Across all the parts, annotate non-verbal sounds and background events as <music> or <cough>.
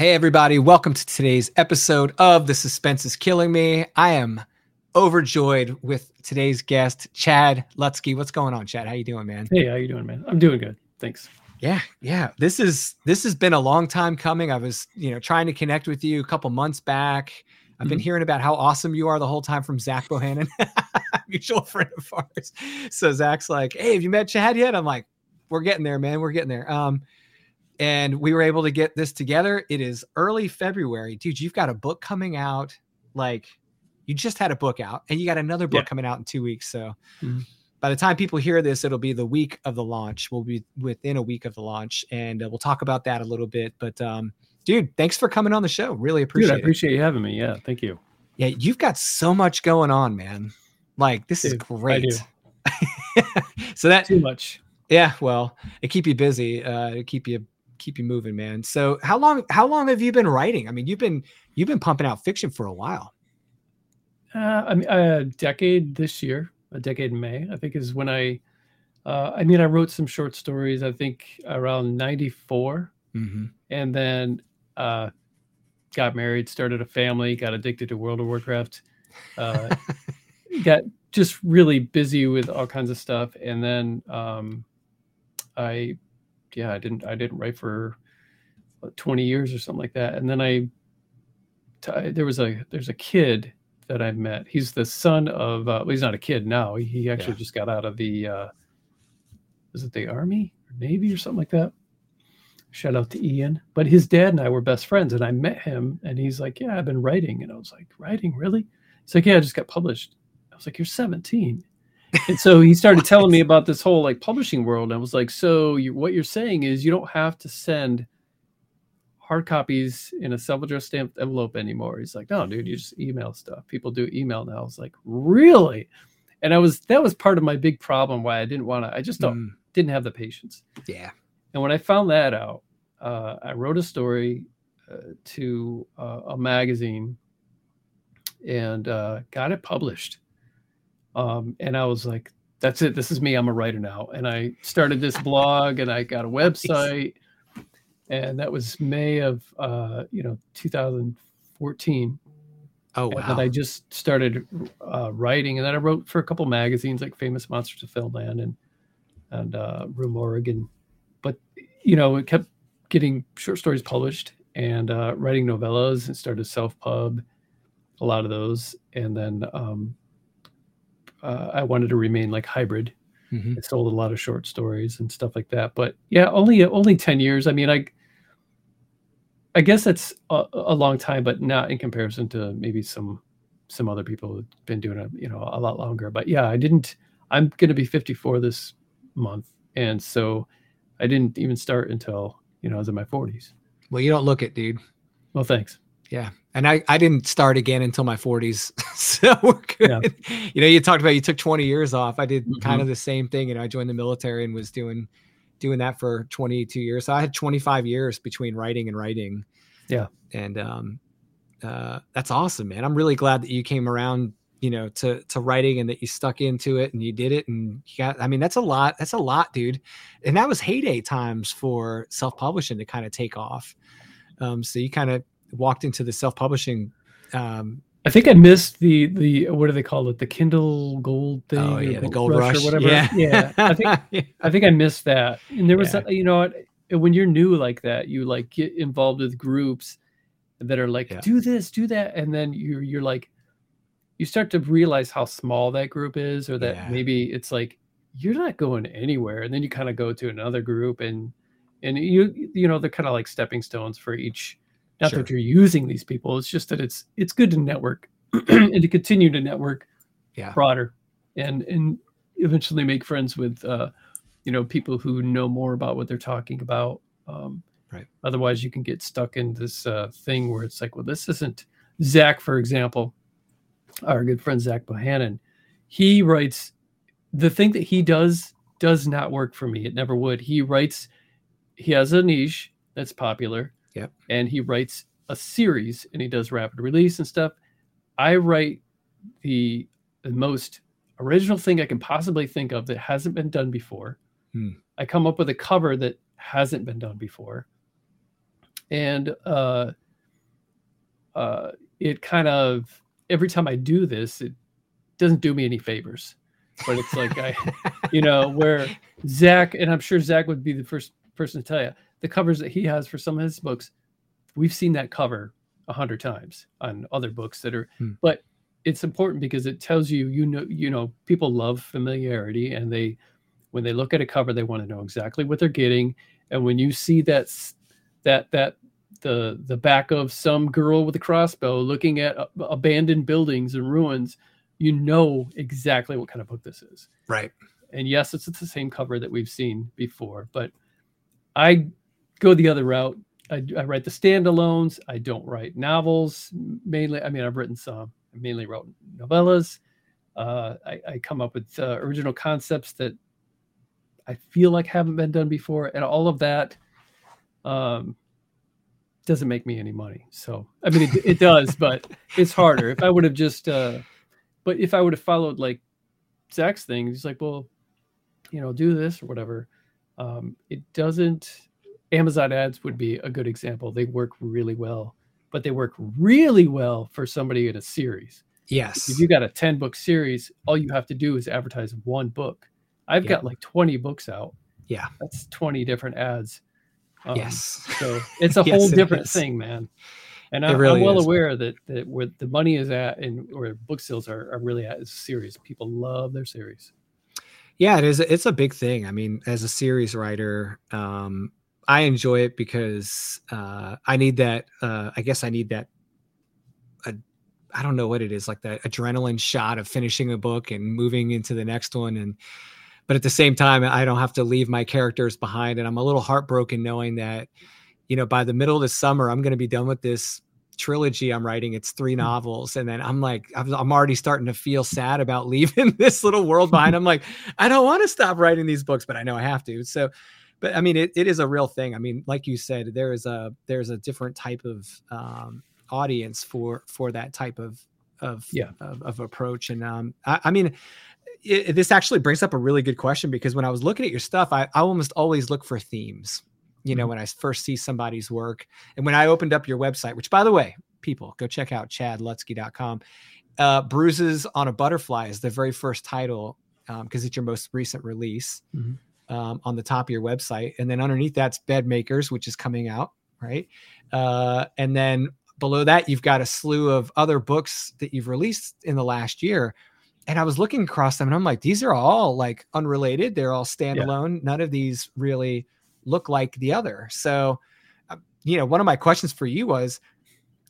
Hey, everybody. Welcome to today's episode of The Suspense is Killing Me. I am overjoyed with today's guest, Chad Lutzke. What's going on, Chad? How you doing, man? Hey, how you doing, man? I'm doing good. Thanks. Yeah, yeah. This is this has been a long time coming. I was, you know, trying to connect with you a couple months back. I've been Mhm. hearing about how awesome you are the whole time from Zach Bohannon, <laughs> mutual friend of ours. So Zach's like, "Hey, have you met Chad yet?" I'm like, "We're getting there, man. We're getting there." Um, and we were able to get this together. It is early February, dude. You've got a book coming out. Like, you just had a book out, and you got another book Yeah. coming out in two weeks. So. Mhm. By the time people hear this, it'll be the week of the launch. We'll be within a week of the launch, and uh, we'll talk about that a little bit. But, um, dude, thanks for coming on the show. Really appreciate Dude, I it. appreciate you having me. Yeah, thank you. Yeah, you've got so much going on, man. Like this is Dude, I great. <laughs> so that Too much. yeah, well, it keep you busy, uh, to keep you keep you moving, man. So how long how long have you been writing? I mean, you've been you've been pumping out fiction for a while. Uh, I mean, a decade this year, a decade in May, I think is when I. Uh, I mean, I wrote some short stories. I think around '94, Mm-hmm. and then uh, got married, started a family, got addicted to World of Warcraft, uh, <laughs> got just really busy with all kinds of stuff, and then um, I, yeah, I didn't, I didn't write for what, 20 years or something like that, and then I, t- there was a, there's a kid that I met. He's the son of, uh, well, he's not a kid now. He, he actually Yeah. just got out of the, uh, is it the army or navy or something like that? Shout out to Ian. But his dad and I were best friends, and I met him, and he's like, "Yeah, I've been writing," and I was like, "Writing, really?" He's like, "Yeah, I just got published." I was like, "You're 17." And so he started <laughs> telling me about this whole like publishing world. And I was like, "So you, what you're saying is you don't have to send hard copies in a self-addressed stamped envelope anymore?" He's like, "No, dude, you just email stuff. People do email now." I was like, "Really?" And I was that was part of my big problem why I didn't want to. I just don't Mm, didn't have the patience. yeah. And when I found that out, uh, I wrote a story uh, to uh, a magazine and uh, got it published. Um, and I was like, that's it. This is me. I'm a writer now. And I started this <laughs> blog and I got a website. And that was May of, uh, you know, 2014. Oh And wow. then I just started uh, writing, and then I wrote for a couple magazines like Famous Monsters of Filmland and and uh, Rue Morgue. But you know, it kept getting short stories published and uh, writing novellas and started self pub, a lot of those, and then um, uh, I wanted to remain like hybrid. Mhm. I sold a lot of short stories and stuff like that. But yeah, only only ten years. I mean, I I guess that's a, a long time, but not in comparison to maybe some some other people who've been doing it, you know, a lot longer. But yeah, I didn't. I'm going to be 54 this month, and so I didn't even start until you know I was in my 40s. Well, you don't look it, dude. Well, thanks. Yeah. And I, I didn't start again until my 40s. <laughs> so we're good. You know, you talked about you took 20 years off. I did kind Mm-hmm. of the same thing. You know, I joined the military and was doing doing that for 22 years. So I had 25 years between writing and writing. Yeah. And um uh that's awesome, man. I'm really glad that you came around, you know, to to writing and that you stuck into it and you did it and you got I mean, that's a lot. That's a lot, dude. And that was heyday times for self-publishing to kind of take off. Um so you kind of walked into the self-publishing um I think I missed the the what do they call it? The Kindle Gold thing. oh or yeah the gold rush, or whatever. yeah yeah. I think <laughs> I think I missed that. And there was, Yeah. you know, when you're new like that, you like get involved with groups that are like, Yeah. do this, do that, and then you're you're like, you start to realize how small that group is, or that Yeah. maybe it's like you're not going anywhere, and then you kind of go to another group, and and you you know they're kind of like stepping stones for each. Not Sure. that you're using these people, it's just that it's it's good to network <clears throat> and to continue to network Yeah. broader and and eventually make friends with uh you know people who know more about what they're talking about um Right. otherwise you can get stuck in this uh thing where it's like well this isn't zach for example our good friend zach bohannon he writes the thing that he does does not work for me it never would he writes he has a niche that's popular Yep. and he writes a series and he does rapid release and stuff i write the, the most original thing i can possibly think of that hasn't been done before Hmm. i come up with a cover that hasn't been done before and uh, uh, it kind of every time I do this, it doesn't do me any favors. But it's like I, <laughs> you know, where Zach and I'm sure Zach would be the first person to tell you the covers that he has for some of his books. We've seen that cover a hundred times on other books that are, Hmm. but it's important because it tells you, you know, you know, people love familiarity and they, when they look at a cover, they want to know exactly what they're getting. And when you see that, that, that, the the back of some girl with a crossbow looking at abandoned buildings and ruins, you know exactly what kind of book this is. Right. And yes, it's, it's the same cover that we've seen before, but I go the other route. I, I write the standalones. I don't write novels mainly. I mean, I've written some. I mainly wrote novellas. Uh, I, I come up with uh, original concepts that I feel like haven't been done before, and all of that um, doesn't make me any money. So I mean, it, it does, but it's harder. If I would have just, uh, but if I would have followed like Zach's thing, he's like, well, you know, do this or whatever. Um, it doesn't. Amazon ads would be a good example. They work really well, but they work really well for somebody in a series. Yes. If you got a 10 book series, all you have to do is advertise one book. I've Yeah. got like 20 books out. Yeah. That's 20 different ads. Um, yes. So <laughs> it's a Yes, whole different thing, man. And I, really I'm well is. aware that, that where the money is at and where book sales are, are really at is series. People love their series. Yeah, it is. It's a big thing. I mean, as a series writer, um, I enjoy it because uh, I need that. Uh, I guess I need that. Uh, I don't know what it is, like that adrenaline shot of finishing a book and moving into the next one, and but at the same time, I don't have to leave my characters behind, and I'm a little heartbroken knowing that, you know, by the middle of the summer, I'm going to be done with this trilogy I'm writing. It's three novels, and then I'm like, I'm, I'm already starting to feel sad about <laughs> leaving this little world behind. I'm like, I don't want to stop writing these books, but I know I have to. So, but I mean, it, it is a real thing. I mean, like you said, there is a there's a different type of um, audience for for that type of of Yeah. of, of approach. And um, I, I mean, it, this actually brings up a really good question because when I was looking at your stuff, I, I almost always look for themes. You know, Mhm. when I first see somebody's work, and when I opened up your website, which by the way, people go check out chadlutzke.com. Uh, Bruises on a Butterfly is the very first title because it's your most recent release Mhm. Um, on the top of your website. And then underneath that's Bed Makers, which is coming out, right? Uh, and then below that, you've got a slew of other books that you've released in the last year. And I was looking across them and I'm like, these are all like unrelated. They're all standalone. None of these really look like the other. So, uh, you know, one of my questions for you was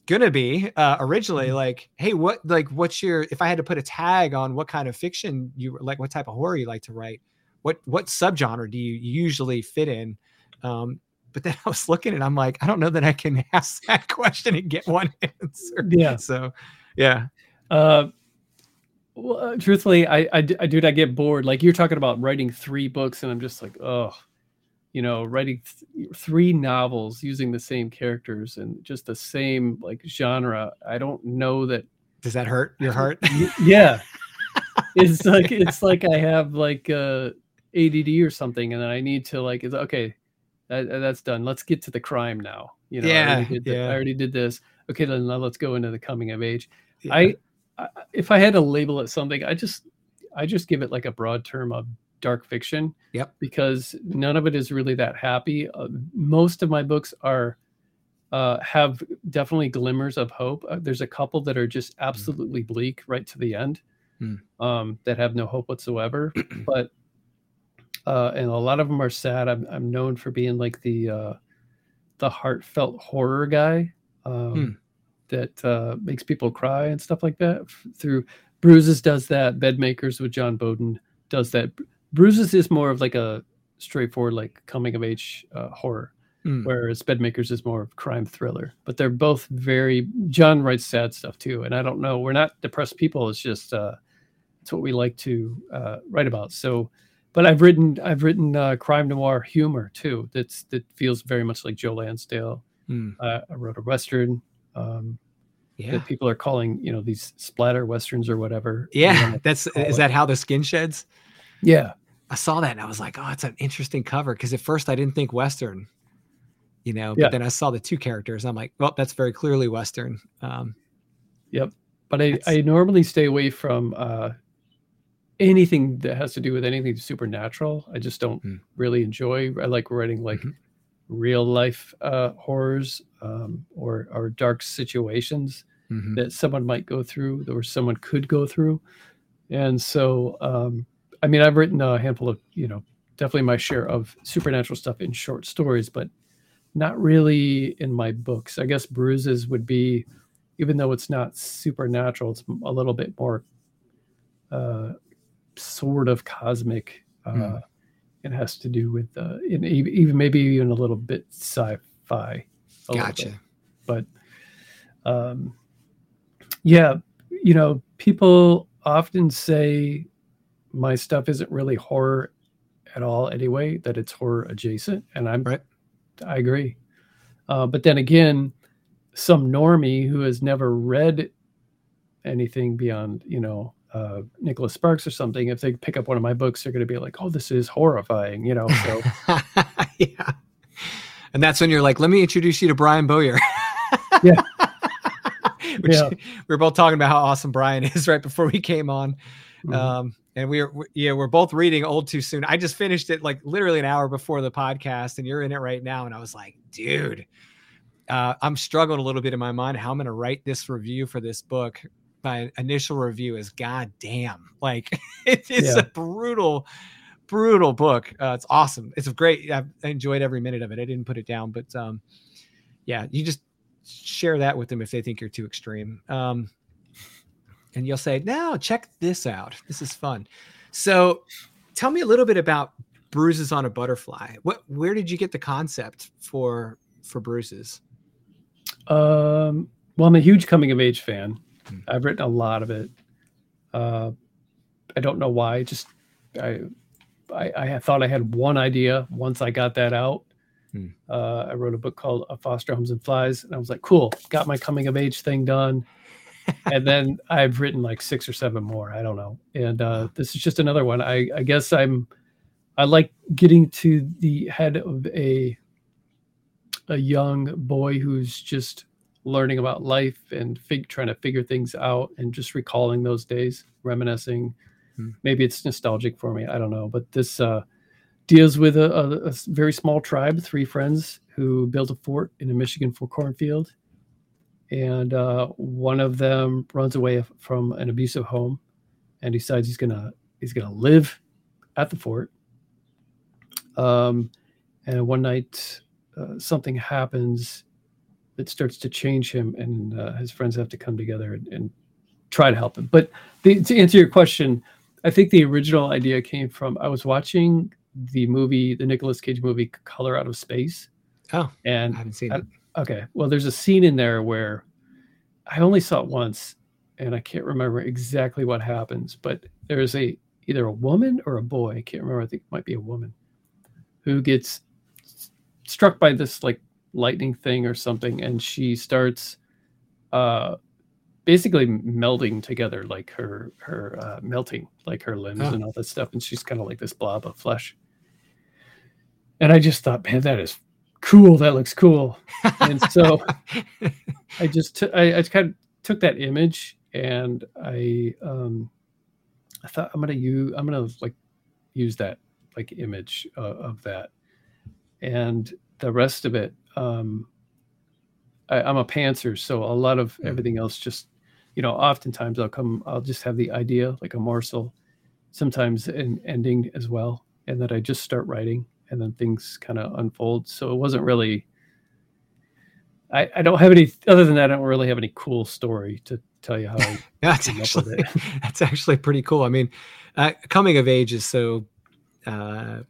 gonna be uh, originally Mhm. like, hey, what like what's your if I had to put a tag on what kind of fiction you like, what type of horror you like to write, what what subgenre do you usually fit in? Um, but then <laughs> I was looking and I'm like, I don't know that I can <laughs> ask that question and get one <laughs> answer. Yeah. So, yeah, Uh, well, uh, truthfully, I, I, I, dude, I get bored. Like you're talking about writing three books, and I'm just like, oh, you know, writing th- three novels using the same characters and just the same like genre. I don't know that. does that hurt your heart? Yeah, it's like it's like I have like uh, ADD or something, and then I need to like, it's, okay, that, that's done. Let's get to the crime now. You know, I Yeah, already did the- yeah. I already did this. Okay, then now let's go into the coming of age. Yeah. I, I if I had to label it something, I just I just give it like a broad term of dark fiction. Yep. Because none of it is really that happy. Uh, most of my books are uh, have definitely glimmers of hope. Uh, there's a couple that are just absolutely bleak right to the end, Hmm. um, that have no hope whatsoever. <clears throat> but uh, and a lot of them are sad. I'm I'm known for being like the uh, the heartfelt horror guy. Um, Hmm. that uh, makes people cry and stuff like that. Through Bruises does that. Bedmakers with John Boden does that. Bruises is more of like a straightforward like coming of age uh, horror, Hmm. whereas Bedmakers is more of crime thriller. But they're both very. John writes sad stuff too, and I don't know. We're not depressed people. It's just uh, it's what we like to uh, write about. So. But I've written I've written uh, crime noir humor too. That's that feels very much like Joe Lansdale. Hmm. Uh, I wrote a western. Um, yeah, that people are calling you know these splatter westerns or whatever yeah. That's is it. that how the skin sheds? yeah I saw that and I was like, oh, it's an interesting cover because at first I didn't think Western. you know. But Yeah. then I saw the two characters. I'm like, well, that's very clearly Western. Um, Yep. But I, That's- I normally stay away from uh, anything that has to do with anything supernatural. I just don't Hmm. really enjoy. I like writing like Mhm. real life uh, horrors um, or or dark situations mhm. that someone might go through or someone could go through. And so, um, I mean, I've written a handful of, you know, definitely my share of supernatural stuff in short stories, but not really in my books. I guess Bruises would be, even though it's not supernatural, it's a little bit more uh, sort of cosmic. Uh, Hmm. It has to do with, uh, in, even maybe even a little bit sci-fi. a little bit Gotcha. but um, yeah, you know, people often say my stuff isn't really horror at all anyway, that it's horror adjacent, and I'm Right. I agree. Uh, but then again, some normie who has never read anything beyond, you know, uh, Nicholas Sparks or something, if they pick up one of my books, they're going to be like, "Oh, this is horrifying," you know. So <laughs> yeah. And that's when you're like, let me introduce you to Brian Bowyer." <laughs> Yeah. <laughs> Which Yeah. we were both talking about how awesome Brian is right before we came on. mhm. Um, and we are, we- yeah, we're both reading Old Too Soon. I just finished it like literally an hour before the podcast, and you're in it right now. And I was like, dude, uh, I'm struggling a little bit in my mind how I'm going to write this review for this book. My initial review is God damn, like <laughs> it is Yeah. a brutal, brutal book. Uh, it's awesome. It's a great. I've enjoyed every minute of it. I didn't put it down, but um, yeah, you just share that with them if they think you're too extreme. Um, and you'll say, "No, check this out. This is fun." So, tell me a little bit about Bruises on a Butterfly. What, where did you get the concept for for Bruises? Um, well, I'm a huge coming of age fan. Hmm. I've written a lot of it. Uh, I don't know why. Just I, I, I thought I had one idea. Once I got that out, Hmm. uh, I wrote a book called uh, "Foster Homes and Flies," and I was like, "Cool, got my coming of age thing done." <laughs> and then I've written like six or seven more. I don't know. And uh, this is just another one. I, I guess I'm. I like getting to the head of a a young boy who's just learning about life and fig- trying to figure things out and just recalling those days, reminiscing. Hmm. Maybe it's nostalgic for me. I don't know. But this uh, deals with a very small tribe, three friends who built a fort in a Michigan for cornfield. And uh, one of them runs away from an abusive home and decides he's gonna he's gonna live at the fort. Um, and one night uh, something happens that starts to change him, and uh, his friends have to come together and, and try to help him. But the, to answer your question, I think the original idea came from I was watching the movie, the Nicolas Cage movie, Color Out of Space, Oh, and I haven't seen I- it. Okay. Well, there's a scene in there where I only saw it once and I can't remember exactly what happens, but there is a either a woman or a boy, I can't remember, I think it might be a woman, who gets struck by this like lightning thing or something and she starts uh basically melding together like her her uh, melting like her limbs Oh. and all that stuff and she's kind of like this blob of flesh. And i just thought man that is cool that looks cool. And so <laughs> I just t- I, I kind of took that image and I um I thought I'm gonna use I'm gonna like use that like image uh, of that. And the rest of it um I, I'm a pantser so a lot of Mhm. everything else just you know oftentimes I'll come I'll just have the idea like a morsel sometimes an ending as well and then I just start writing and then things kind of unfold so it wasn't really I, I don't have any other than that. I don't really have any cool story to tell you how. <laughs> That's came up with actually <laughs> that's actually pretty cool. I mean, uh, coming of age is so uh,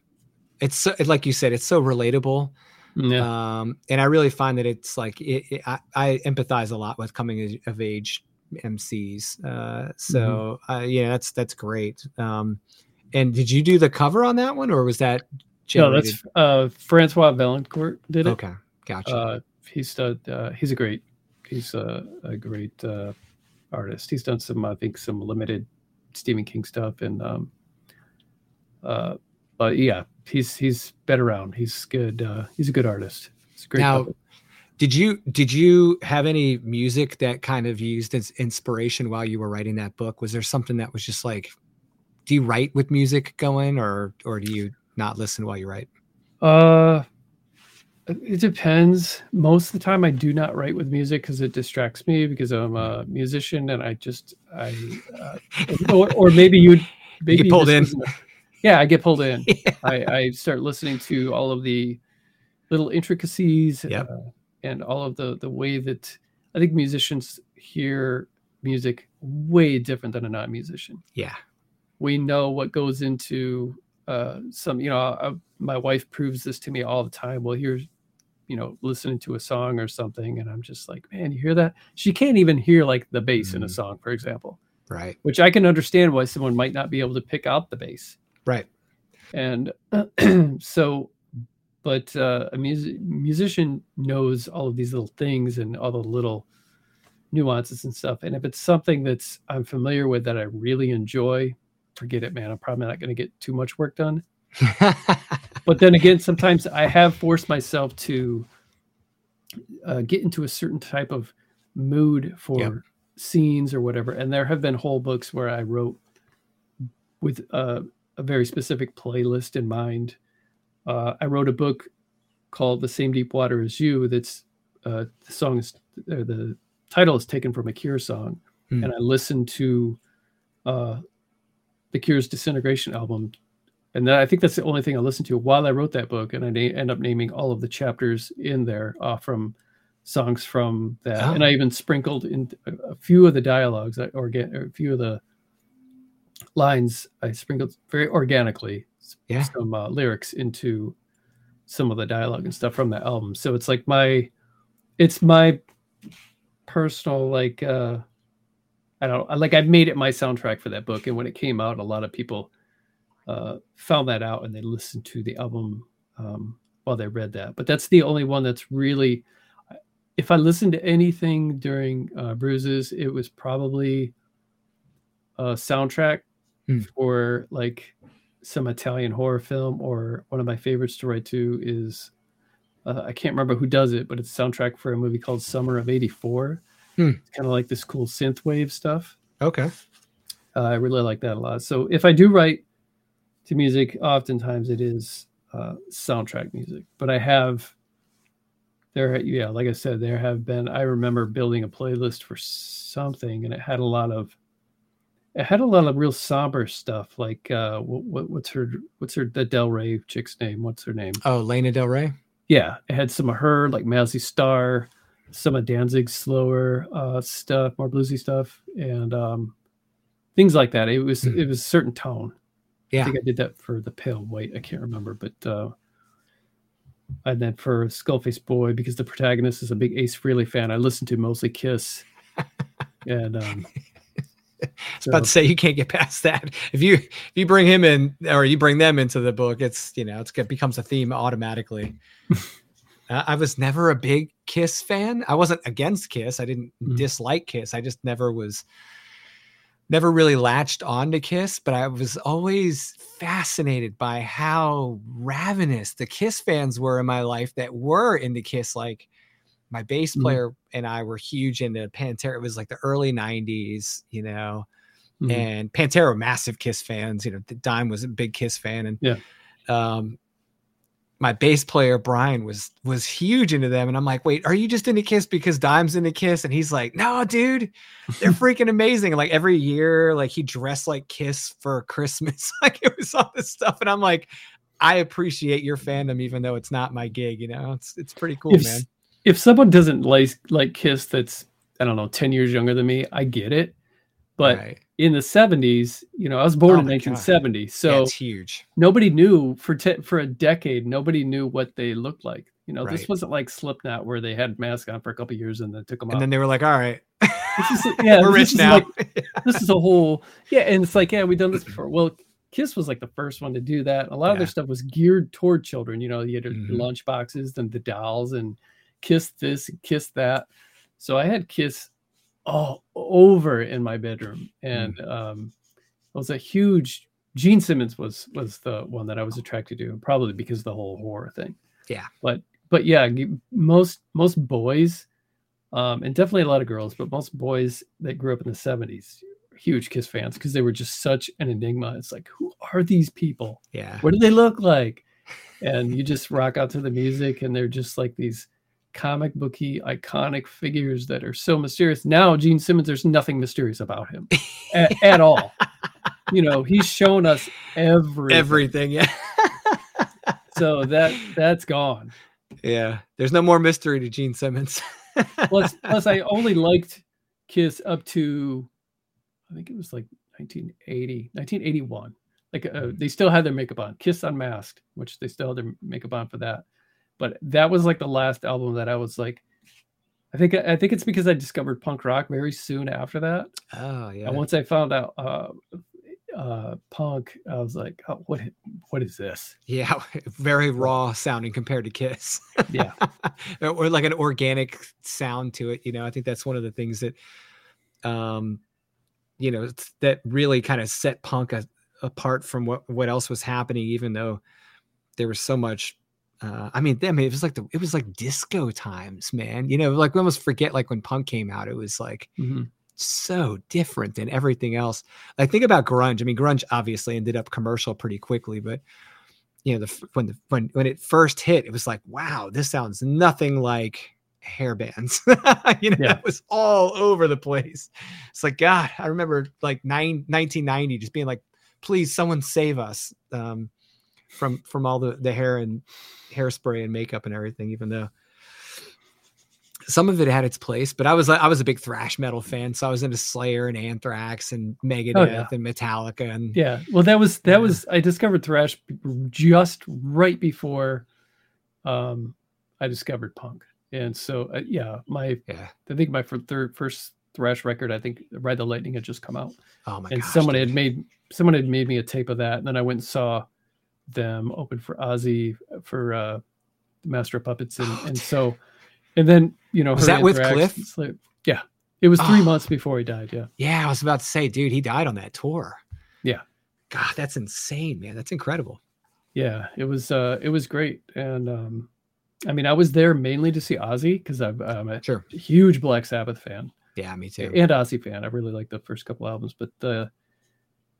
it's so, like you said, it's so relatable. Yeah, Um, and I really find that it's like it, it, I, I empathize a lot with coming of age MCs. Uh, so uh, yeah, that's that's great. Um, and did you do the cover on that one, or was that no, that's uh, Francois Vaillancourt did it. okay, gotcha. Uh, he's done, uh, he's a great he's a, a great uh, artist. He's done some I think some limited Stephen King stuff and um, uh, but yeah, he's he's been around. He's good. Uh, he's a good artist. It's a great. Now, topic. did you did you have any music that kind of used as inspiration while you were writing that book? Was there something that was just like, do you write with music going, or or do you not listen while you write? Uh, it depends. Most of the time, I do not write with music because it distracts me because I'm a musician and I just I uh, or, or maybe you maybe pulled this in. Yeah, I get pulled in. <laughs> Yeah. I, I start listening to all of the little intricacies Yep. uh, and all of the the way that I think musicians hear music way different than a non-musician. Yeah. We know what goes into uh, some. You know, uh, my wife proves this to me all the time. Well, here's you know listening to a song or something, and I'm just like, man, you hear that? She can't even hear like the bass in a Mhm. song, for example, Right. which I can understand why someone might not be able to pick out the bass Right. and <clears throat> so but uh, a music musician knows all of these little things and all the little nuances and stuff and if it's something that's i'm familiar with that i really enjoy forget it man i'm probably not going to get too much work done <laughs> but then again sometimes i have forced myself to uh, get into a certain type of mood for Yep. scenes or whatever and there have been whole books where i wrote with uh, a very specific playlist in mind. Uh, i wrote a book called the same deep water as you that's uh, the song is the title is taken from a cure song. Hmm. and i listened to uh, the cure's disintegration album. And then I think that's the only thing I listened to while I wrote that book, and I na- end up naming all of the chapters in there uh, from songs from that, Oh. and I even sprinkled in a, a few of the dialogues, or, get, or a few of the lines. I sprinkled very organically Yeah. some uh, lyrics into some of the dialogue and stuff from that album. So it's like my, it's my personal like uh I don't like I made it my soundtrack for that book, and when it came out, a lot of people uh, found that out and they listened to the album um, while they read that. But that's the only one that's really. If I listened to anything during uh, Bruises, it was probably a soundtrack Hmm. for like some Italian horror film, or one of my favorites to write to is uh, I can't remember who does it, but it's a soundtrack for a movie called Summer of '84. Hmm. It's kind of like this cool synth wave stuff. Okay. Uh, I really like that a lot. So if I do write to music, oftentimes it is uh, soundtrack music. But I have there, yeah, like I said, there have been. I remember building a playlist for something, and it had a lot of, it had a lot of real somber stuff. Like uh, what, what what's her what's her the Del Rey chick's name? What's her name? Oh, Lana Del Rey. Yeah, it had some of her, like Mazzy Star, some of Danzig's slower uh, stuff, more bluesy stuff, and um, things like that. It was Hmm. it was a certain tone. I Yeah. think I did that for the Pale White. I can't remember, but uh, and then for Skullface Boy, because the protagonist is a big Ace Frehley fan, I listened to mostly Kiss, <laughs> and um, I was about to say you can't get past that. If you if you bring him in or you bring them into the book, it's you know it's it becomes a theme automatically. <laughs> Uh, I was never a big Kiss fan. I wasn't against Kiss. I didn't Mhm. dislike Kiss. I just never was never really latched on to Kiss, but I was always fascinated by how ravenous the Kiss fans were in my life that were into Kiss. Like my bass Mhm. player and I were huge into Pantera. It was like the early 90s, you know mhm. and Pantera massive Kiss fans. You know, Dime was a big Kiss fan, and Yeah. um, my bass player Brian was was huge into them. And I'm like, wait, are you just into Kiss because Dime's into Kiss? And he's like, no, dude, they're <laughs> freaking amazing. And like every year, like he dressed like Kiss for Christmas, <laughs> like it was all this stuff. And I'm like, I appreciate your fandom, even though it's not my gig. You know, it's it's pretty cool, if, man. If someone doesn't like like Kiss, that's I don't know, ten years younger than me, I get it. But Right. in the '70s, you know, I was born Oh in. 1970, Yeah, so it's huge. nobody knew for te- for a decade. Nobody knew what they looked like. You know, this wasn't like Slipknot where they had masks on for a couple years and then took them And off. And then they were like, all right, This is- <laughs> yeah, we're this rich is now. <laughs> like- this is a whole yeah, and it's like yeah, we've done this before. Well, Kiss was like the first one to do that. A lot of their stuff was geared toward children. You know, you had Mhm. lunch boxes and the dolls and Kiss this and Kiss that. So I had Kiss all over in my bedroom, and Mm. um, it was a huge. Gene Simmons was was the one that I was attracted to, probably because of the whole horror thing. Yeah. but but yeah, most most boys, um, and definitely a lot of girls, but most boys that grew up in the '70s, huge Kiss fans because they were just such an enigma. It's like, who are these people? Yeah. What do they look like? And you just rock out to the music, and they're just like these comic booky, iconic figures that are so mysterious. Now, Gene Simmons, there's nothing mysterious about him <laughs> at, at all. You know, he's shown us everything. Everything. Yeah. <laughs> So that that's gone. yeah. There's no more mystery to Gene Simmons. <laughs> Plus, plus, I only liked Kiss up to, I think it was like 1980, 1981. Like uh, they still had their makeup on. Kiss Unmasked, which they still had their makeup on for that. But that was like the last album that I was like, I think I think it's because I discovered punk rock very soon after that. oh yeah. And once I found out uh, uh, punk, I was like, oh, what what is this? Yeah. <laughs> Very raw sounding compared to Kiss. <laughs> Yeah. or, like an organic sound to it. You know, I think that's one of the things that, um, you know, that really kind of set punk a, apart from what what else was happening. Even though there was so much. Uh, I mean, I mean, it was like the it was like disco times, man. You know, like we almost forget like when punk came out, it was like Mhm. so different than everything else. Like think about grunge. I mean, grunge obviously ended up commercial pretty quickly, but you know, the when the when when it first hit, it was like, wow, this sounds nothing like hair bands. <laughs> you know, Yeah. it was all over the place. It's like God, I remember like nine, 1990 just being like, please, someone save us um, from from all the the hair and hairspray and makeup and everything. Even though some of it had its place, but I was I was a big thrash metal fan, so I was into Slayer and Anthrax and Megadeth Oh, yeah. and Metallica and Yeah. Well, that was that Yeah. was I discovered thrash just right before um I discovered punk. And so uh, yeah, my yeah. I think my third first thrash record, I think Ride the Lightning had just come out. Oh my and gosh, someone dude. had made someone had made me a tape of that and then I went and saw them open for Ozzy for uh Master of Puppets and, Oh, and so and then you know Was that with Cliff? Slayer- yeah. It was three Oh. months before he died, yeah. Yeah, I was about to say, dude, he died on that tour. Yeah. God, that's insane, man. That's incredible. yeah it was uh it was great and um i mean i was there mainly to see ozzy because i'm a Sure. huge black sabbath fan Yeah, me too. and ozzy fan i really like the first couple albums but uh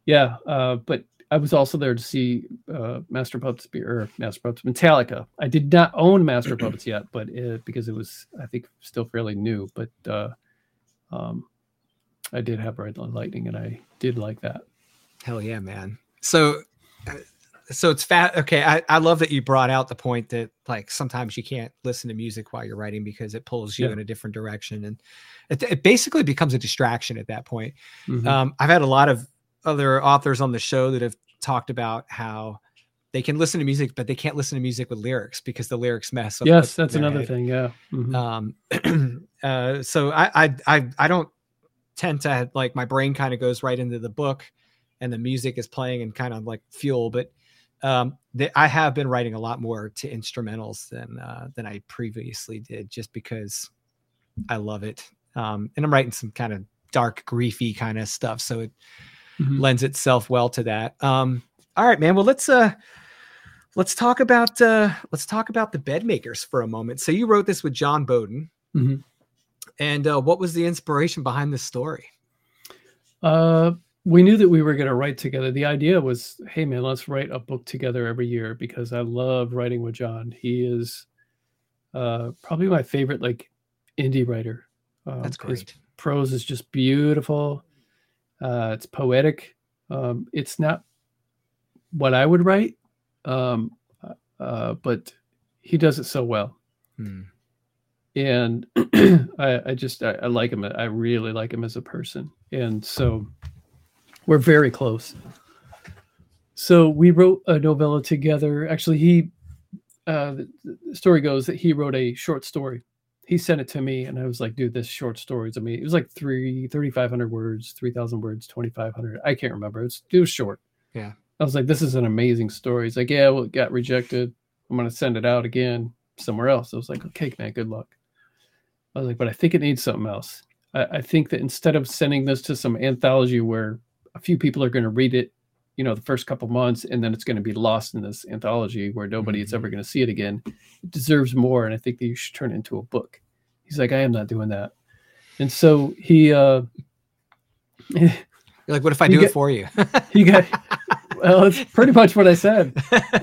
yeah uh but i was also there to see uh master puppets or master puppets metallica i did not own master <clears throat> puppets yet but it, because it was i think still fairly new but uh um i did have the lightning and i did like that Hell yeah, man. So, uh, so it's fat. Okay, I, I love that you brought out the point that like sometimes you can't listen to music while you're writing because it pulls you Yeah. in a different direction, and it, it basically becomes a distraction at that point. Mhm. Um, I've had a lot of other authors on the show that have talked about how they can listen to music, but they can't listen to music with lyrics because the lyrics mess up. yes that's another head. thing yeah Mhm. um <clears throat> uh so I, I i i don't tend to like my brain kind of goes right into the book and the music is playing and kind of like fuel but um the, i have been writing a lot more to instrumentals than uh than i previously did just because i love it um and i'm writing some kind of dark griefy kind of stuff so it Mhm. lends itself well to that um all right man well let's uh let's talk about uh let's talk about the bed makers for a moment so you wrote this with john boden Mhm. and uh, what was the inspiration behind this story? Uh, we knew that we were going to write together. The idea was, hey man, let's write a book together every year because I love writing with John. He is uh, probably my favorite like indie writer. Um, That's his great. prose is just beautiful. Uh, it's poetic. Um, it's not what I would write, um, uh, but he does it so well Hmm. and <clears throat> I, I just I, I like him. I really like him as a person, and so we're very close. So we wrote a novella together. Actually, he uh, the, the story goes that he wrote a short story. He sent it to me, and I was like, "Dude, this short story's I mean, it was like three thirty five hundred words, three thousand words, twenty five hundred. I can't remember. it's it was short. Yeah. I was like, "This is an amazing story." He's like, "Yeah, well, it got rejected. I'm gonna send it out again somewhere else." I was like, "Okay, man, good luck." I was like, "But I think it needs something else. I, I think that instead of sending this to some anthology where a few people are going to read it you know the first couple months and then it's going to be lost in this anthology where nobody is ever Mhm. going to see it again. It deserves more and i think that you should turn it into a book. He's like i am not doing that. And so he uh You're like, what if I <laughs> do get- it for you? <laughs> he got well it's <laughs> pretty much what i said.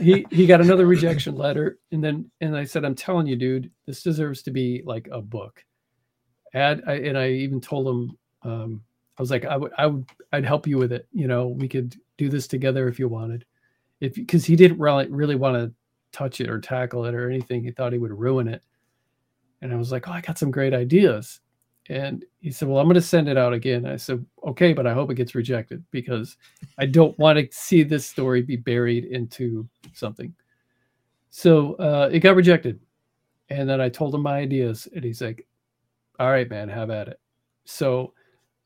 He he got another rejection letter and then and i said i'm telling you dude this deserves to be like a book. Add I, and i even told him um i was like i would i would i'd help you with it you know we could do this together if you wanted if because he didn't really really want to touch it or tackle it or anything he thought he would ruin it and i was like oh i got some great ideas and he said well i'm going to send it out again i said okay but i hope it gets rejected because I don't want to see this story be buried into something. So uh, it got rejected. And then I told him my ideas, and he's like, All right, man, have at it. So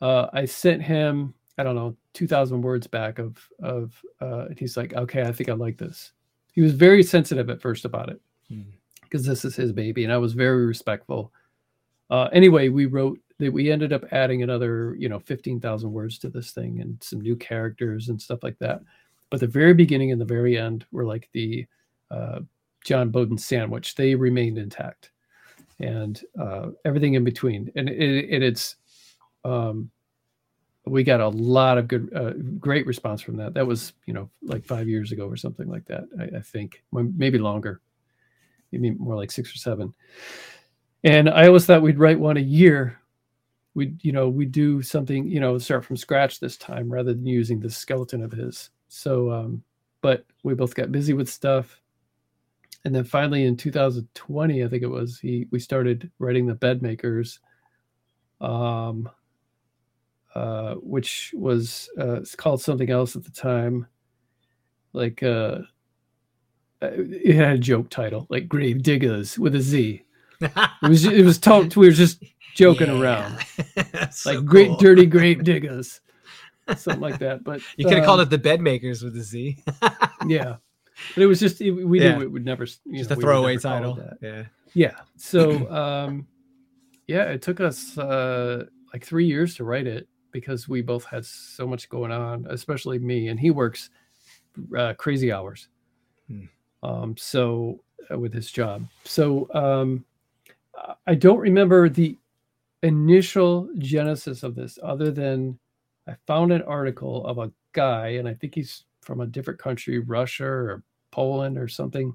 uh, I sent him, I don't know, 2,000 words back of, of uh, and he's like, Okay, I think I like this. He was very sensitive at first about it Hmm. because this is his baby, and I was very respectful. Uh, anyway, we wrote that we ended up adding another, you know, 15,000 words to this thing and some new characters and stuff like that. But the very beginning and the very end were like the uh, John Boden sandwich. They remained intact and uh, everything in between. And it, it, it's, um, we got a lot of good, uh, great response from that. That was, you know, like five years ago or something like that, I, I think, maybe longer, maybe more like six or seven. And I always thought we'd write one a year. We'd, you know, we do something, you know, start from scratch this time rather than using the skeleton of his. So, um, but we both got busy with stuff. And then finally in 2020, I think it was, he we started writing the bed makers. Um uh, which was uh, it's called something else at the time, like uh, uh, it had a joke title, like Grave Diggers with a Z. It was it was told we were just joking Yeah. around, <laughs> That's like so great dirty <laughs> grave diggers, something like that. But You could have called um, it the bed makers with a Z. <laughs> yeah. But it was just it, we Yeah. knew it would never Just know, a throwaway never call it title. Yeah. Yeah. So <clears throat> um yeah, it took us uh like 3 years to write it because we both had so much going on, especially me and he works uh, crazy hours. Hmm. Um so uh, with his job. So um I- I don't remember the initial genesis of this other than I found an article of a guy and I think he's from a different country, Russia or Poland or something.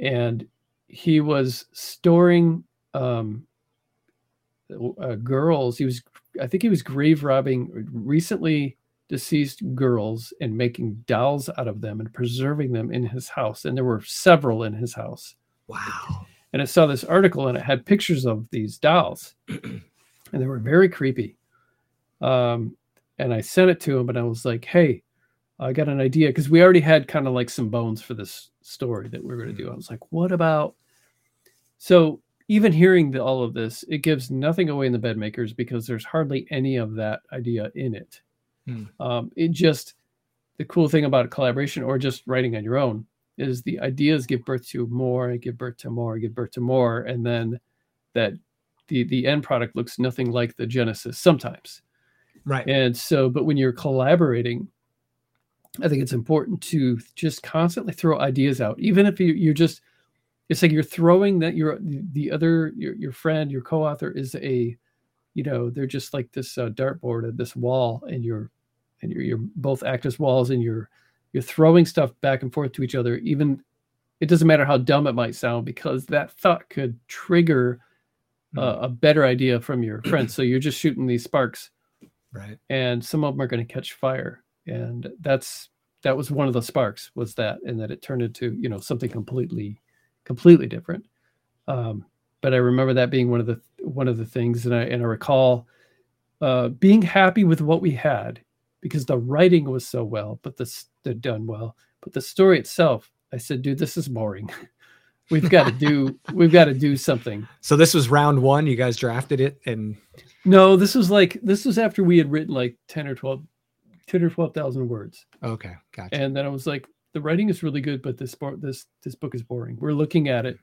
And he was storing um, uh, girls. He was, I think, he was grave robbing recently deceased girls and making dolls out of them and preserving them in his house. And there were several in his house. Wow. And I saw this article and it had pictures of these dolls, <clears throat> and they were very creepy. Um, and I sent it to him, and I was like, "Hey, I got an idea because we already had kind of like some bones for this story that we were going to do." I was like, "What about?" So even hearing the, all of this, it gives nothing away in the bed makers because there's hardly any of that idea in it. Hmm. Um, it just the cool thing about collaboration or just writing on your own is the ideas give birth to more, give birth to more, give birth to more, and then that the the end product looks nothing like the genesis sometimes. Right. And so, but when you're collaborating, I think it's important to just constantly throw ideas out, even if you, you're just, it's like you're throwing that your the other your, your friend, your co-author is a, you know, they're just like this uh, dartboard at this wall, and you're and you're, you're both act as walls, and you're you're throwing stuff back and forth to each other. Even it doesn't matter how dumb it might sound, because that thought could trigger uh, a better idea from your friend. So you're just shooting these sparks Right. and some of them are going to catch fire and that's that was one of the sparks was that and that it turned into you know something completely completely different. Um but i remember that being one of the one of the things and i and i recall uh being happy with what we had because the writing was so well but the the done well. But the story itself i said dude this is boring. <laughs> We've got to do <laughs> we've got to do something. So this was round one. You guys drafted it, and no this was like this was after we had written like 10 or 12 10 or 12,000 words. Okay, gotcha. and then I was like, the writing is really good, but this part, this this book is boring. We're looking at it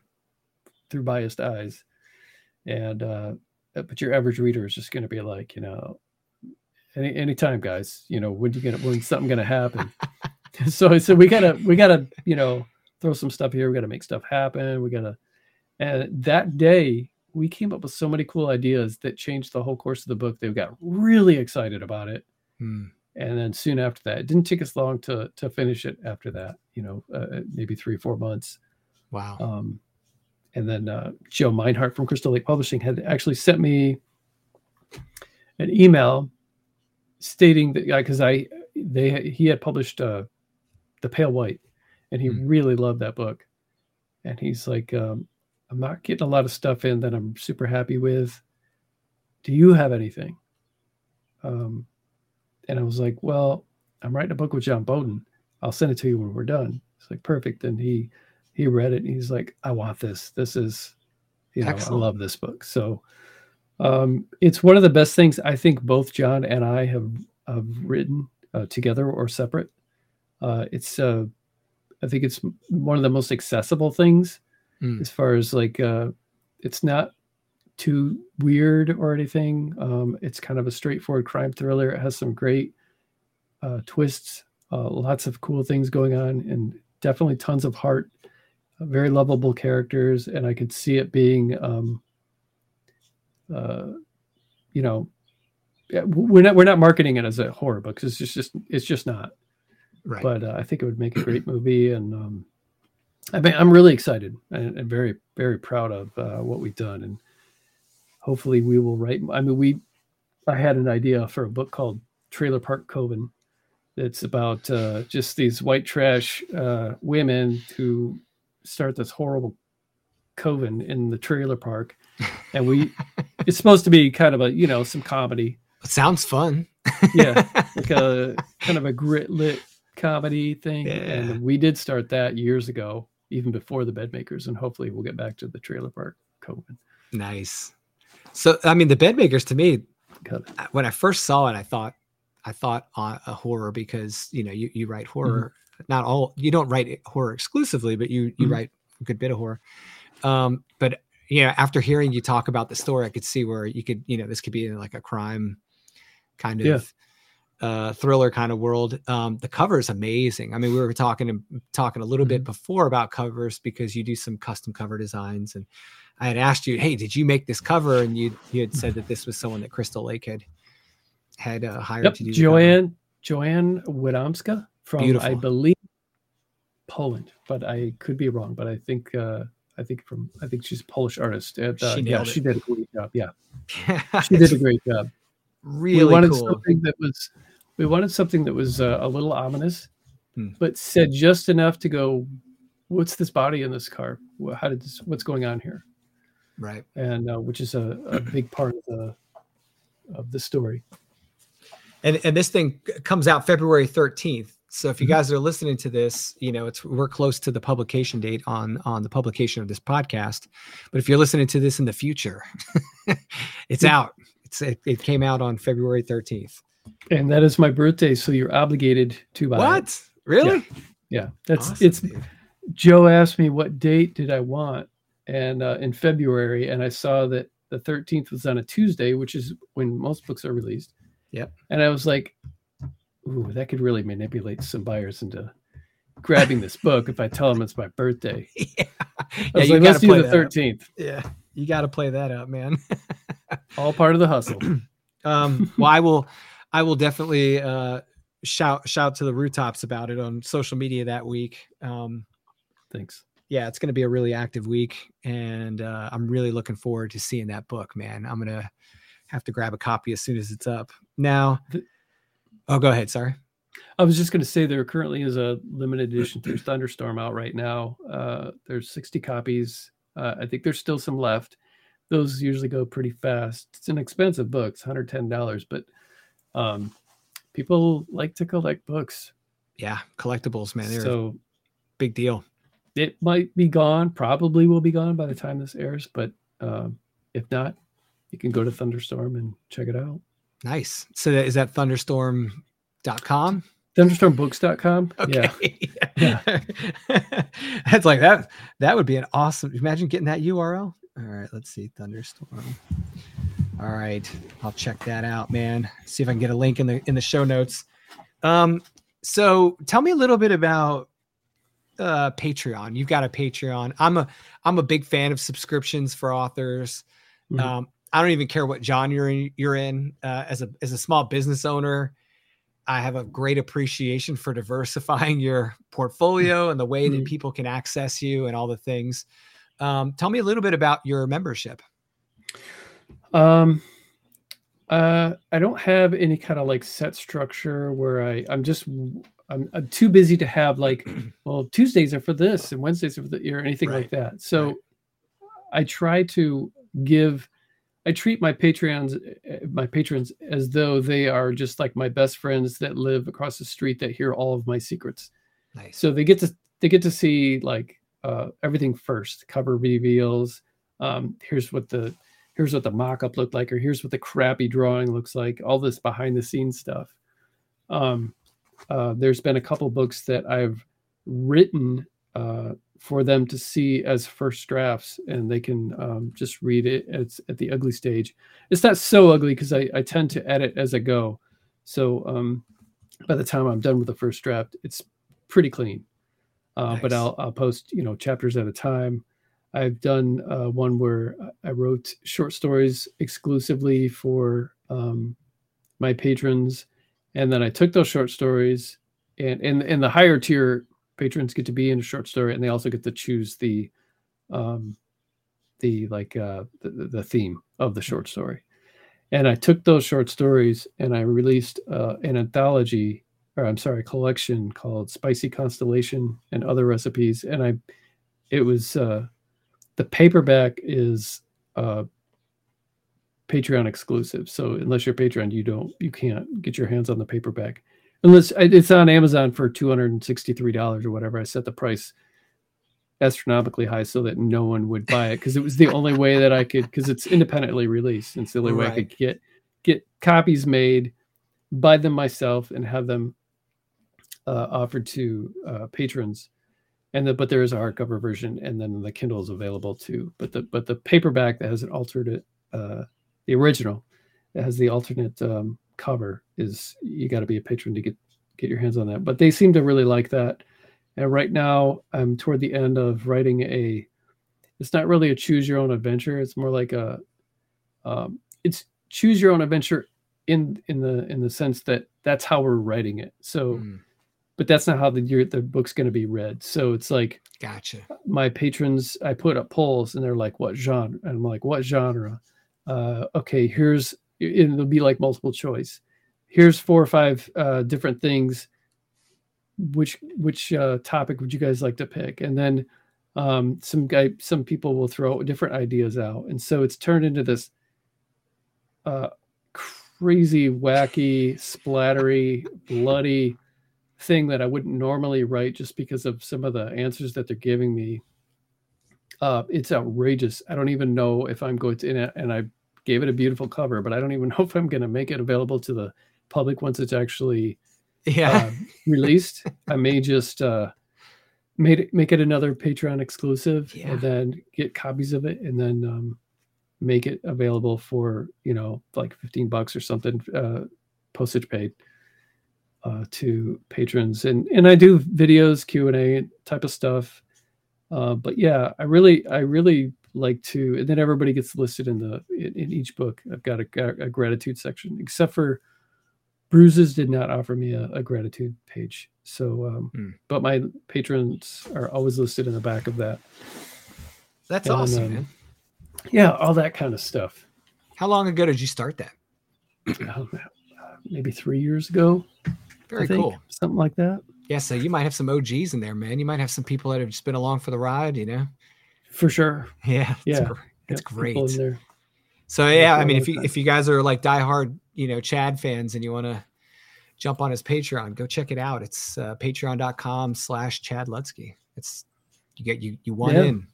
through biased eyes, and uh, but your average reader is just going to be like, you know, any anytime, guys. You know, when you gonna when something gonna happen? <laughs> so I said we gotta we gotta you know throw some stuff here. We gotta make stuff happen. We gotta. And that day we came up with so many cool ideas that changed the whole course of the book. They got really excited about it. Hmm. And then soon after that, it didn't take us long to to finish it. After that, you know, uh, maybe three or four months. Wow. Um, and then uh, Joe Mynhardt from Crystal Lake Publishing had actually sent me an email stating that because I they he had published uh, the Pale White, and he Hmm. really loved that book, and he's like, um, I'm not getting a lot of stuff in that I'm super happy with. Do you have anything? Um, and I was like, well, I'm writing a book with John Boden. I'll send it to you when we're done. It's like perfect. And he he read it and he's like, I want this. This is, you know, Excellent. I love this book. So um, it's one of the best things I think both John and I have have written uh, together or separate. Uh, it's uh, I think it's one of the most accessible things Mm. as far as like uh, it's not too weird or anything. Um, it's kind of a straightforward crime thriller. It has some great uh, twists, uh, lots of cool things going on, and definitely tons of heart. uh, very lovable characters, and I could see it being, um, uh, you know, we're not we're not marketing it as a horror book. It's just, just it's just not. Right. But uh, I think it would make a great movie, and um, I mean, I'm really excited and, and very very proud of uh, what we've done, and hopefully we will write. I mean, we I had an idea for a book called Trailer Park Coven. It's about uh, just these white trash uh, women who start this horrible coven in the trailer park, <laughs> and we it's supposed to be kind of a you know some comedy, Sounds fun. Yeah. <laughs> like a kind of a grit lit comedy thing, Yeah. and we did start that years ago, even before the Bedmakers, and hopefully we'll get back to the trailer park coven. nice. So I mean, the bed makers to me, when I first saw it, I thought I thought uh, a horror because you know you you write horror. Not all you don't write horror exclusively, but you you Mhm. write a good bit of horror. Um, but you know, after hearing you talk about the story, I could see where you could you know this could be in like a crime kind of. Yeah. Uh, thriller kind of world. Um, the cover is amazing. I mean, we were talking talking a little bit before about covers because you do some custom cover designs, and I had asked you, "Hey, did you make this cover?" And you you had said that this was someone that Crystal Lake had had uh, hired Yep, to do. Joanne Joanne Widomska from I believe Poland, but I could be wrong. But I think uh, I think from I think she's a Polish artist. And, uh, She yeah, nailed she did a great job. Yeah, <laughs> she did a great job. really we wanted cool. something that was we wanted something that was uh, a little ominous, Hmm. but said just enough to go. What's this body in this car? How did this? What's going on here? Right. And uh, which is a, a big part of the of the story. and and this thing comes out February 13th. So if you Mhm. guys are listening to this, you know, it's we're close to the publication date on on the publication of this podcast. But if you're listening to this in the future, <laughs> it's out. It's it, it came out on February 13th. And that is my birthday, so you're obligated to buy. it. What? Really? Yeah, that's Awesome, it's. dude. Joe asked me what date did I want, and uh, in February, and I saw that the 13th was on a Tuesday, which is when most books are released. Yep. And I was like, "Ooh, that could really manipulate some buyers into grabbing this book if I tell them it's my birthday." <laughs> yeah. I Yeah, was you like, got "Let's to do play the that. Up. 13th." Yeah, you got to play that up, man. <laughs> All part of the hustle. <clears throat> um, well, I will, I will definitely uh, shout shout to the rooftops about it on social media that week. Um, Thanks. Yeah, it's going to be a really active week, and uh, I'm really looking forward to seeing that book, man. I'm gonna have to grab a copy as soon as it's up. Now, oh, go ahead. Sorry. I was just going to say there currently is a limited edition through Thunderstorm out right now. Uh, there's 60 copies. Uh, I think there's still some left. Those usually go pretty fast. It's an expensive book. It's $110, but um, people like to collect books. Yeah, collectibles, man. They're a So big deal. It might be gone, probably will be gone by the time this airs. But um, if not, you can go to Thunderstorm and check it out. Nice. So that, is that thunderstorm.com? Thunderstormbooks.com. <laughs> Yeah. <laughs> Okay. That's like that. That would be an awesome. Imagine getting that URL. All right, let's see. Thunderstorm. All right, I'll check that out, man. See if I can get a link in the in the show notes. Um, so tell me a little bit about uh Patreon. You've got a Patreon. I'm a I'm a big fan of subscriptions for authors. Mhm. Um, I don't even care what genre you're in. You're in. Uh, as a as a small business owner, I have a great appreciation for diversifying <laughs> your portfolio and the way that Mhm. people can access you and all the things. Um, tell me a little bit about your membership. Um, uh, I don't have any kind of like set structure where I I'm just I'm, I'm too busy to have like <clears throat> well Tuesdays are for this and Wednesdays are for the or anything like that. So right. I try to give I treat my Patreons uh, my patrons as though they are just like my best friends that live across the street that hear all of my secrets. Nice. So they get to they get to see like uh, everything first, cover reveals. Um, here's what the here's what the mock-up looked like, or here's what the crappy drawing looks like. All this behind the scenes stuff. Um, uh, there's been a couple books that I've written uh, for them to see as first drafts, and they can um, just read it. It's at the ugly stage. It's not so ugly because I, I tend to edit as I go. So um, by the time I'm done with the first draft, it's pretty clean. Uh, But I'll, I'll post you know chapters at a time. I've done uh, one where I wrote short stories exclusively for um, my patrons, and then I took those short stories, and and and the higher tier patrons get to be in a short story, and they also get to choose the um, the like uh, the, the the theme of the short story. And I took those short stories and I released uh, an anthology, or I'm sorry, collection called Spicy Constellation and Other Recipes. And I, it was uh, the paperback is uh, Patreon exclusive. So unless you're Patreon, you don't, you can't get your hands on the paperback unless it's on Amazon for two hundred and sixty-three dollars or whatever. I set the price astronomically high so that no one would buy it because it was the only way that I could because it's independently released. It's the only way I could get get copies made, buy them myself, and have them uh, offered to uh, patrons. And the, but there is a hardcover version, and then the Kindle is available too. But the but the paperback that has an alternate, uh, the original, that has the alternate um, cover is you got to be a patron to get get your hands on that. But they seem to really like that. And right now, I'm toward the end of writing a. It's not really a choose your own adventure. It's more like a. Um, it's choose your own adventure in in the in the sense that that's how we're writing it. So, Mm, but that's not how the your, the book's going to be read. So it's like gotcha. my patrons. I put up polls, and they're like, "What genre?" And I'm like, "What genre?" Uh, okay, here's it'll be like multiple choice. Here's four or five uh, different things. Which which uh, topic would you guys like to pick? And then um, some guy some people will throw different ideas out. And so it's turned into this uh, crazy wacky splattery bloody thing that i wouldn't normally write just because of some of the answers that they're giving me uh, it's outrageous i don't even know if i'm going to and I- and i gave it a beautiful cover but i don't even <laughs> know if i'm going to make it available to the public once it's actually Yeah. uh, released. I may just uh, made it, make it another Patreon exclusive, Yeah. and then get copies of it, and then um, make it available for you know like fifteen bucks or something, uh, postage paid uh, to patrons. And and I do videos, Q and A type of stuff. Uh, but yeah, I really I really like to, and then everybody gets listed in the in, in each book. I've got a, a gratitude section, except for Bruises did not offer me a, a gratitude page. So, um, Hmm. but my patrons are always listed in the back of that. That's and, awesome, um, man. Yeah, all that kind of stuff. How long ago did you start that? <clears throat> I uh, maybe three years ago. Very think, cool. Something like that. Yeah, so you might have some OGs in there, man. You might have some people that have just been along for the ride, you know? For sure. Yeah. It's, Yeah. gr- it's great. So yeah, I mean, if you if you guys are like diehard, you know, Chad fans, and you want to jump on his Patreon, go check it out. It's uh, patreon.com slash Chad Lutzke. It's you get you you won Yeah. in.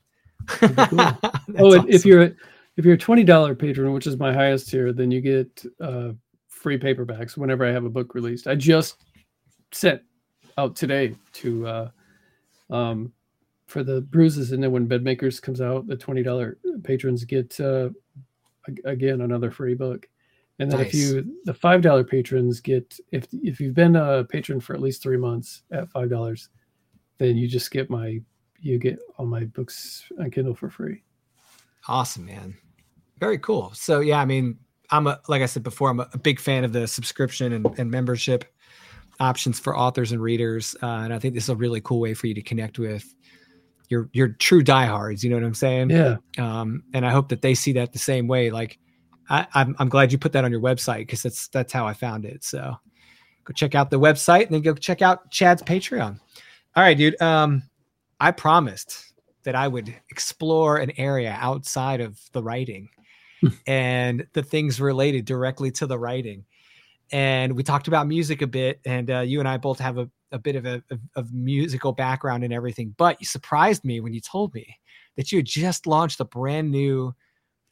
Cool. <laughs> Oh, and if you're a, if you're a twenty dollar patron, which is my highest tier, then you get uh, free paperbacks whenever I have a book released. I just sent out today to uh, um, for the bruises, and then when Bedmakers comes out, the twenty dollar patrons get uh, again another free book. And then Nice. if you the five dollar patrons get if if you've been a patron for at least three months at five dollars, then you just get my you get all my books on Kindle for free. Awesome, man. Very cool. So yeah, I mean, I'm a like I said before, I'm a, a big fan of the subscription and, and membership options for authors and readers, uh, and I think this is a really cool way for you to connect with your your true diehards. You know what I'm saying? Yeah. Um, and I hope that they see that the same way. Like, I, I'm I'm glad you put that on your website because that's that's how I found it. So go check out the website and then go check out Chad's Patreon. All right, dude. Um, I promised that I would explore an area outside of the writing and the things related directly to the writing. And we talked about music a bit, and uh, you and I both have a, a bit of a of, of musical background and everything. But you surprised me when you told me that you had just launched a brand new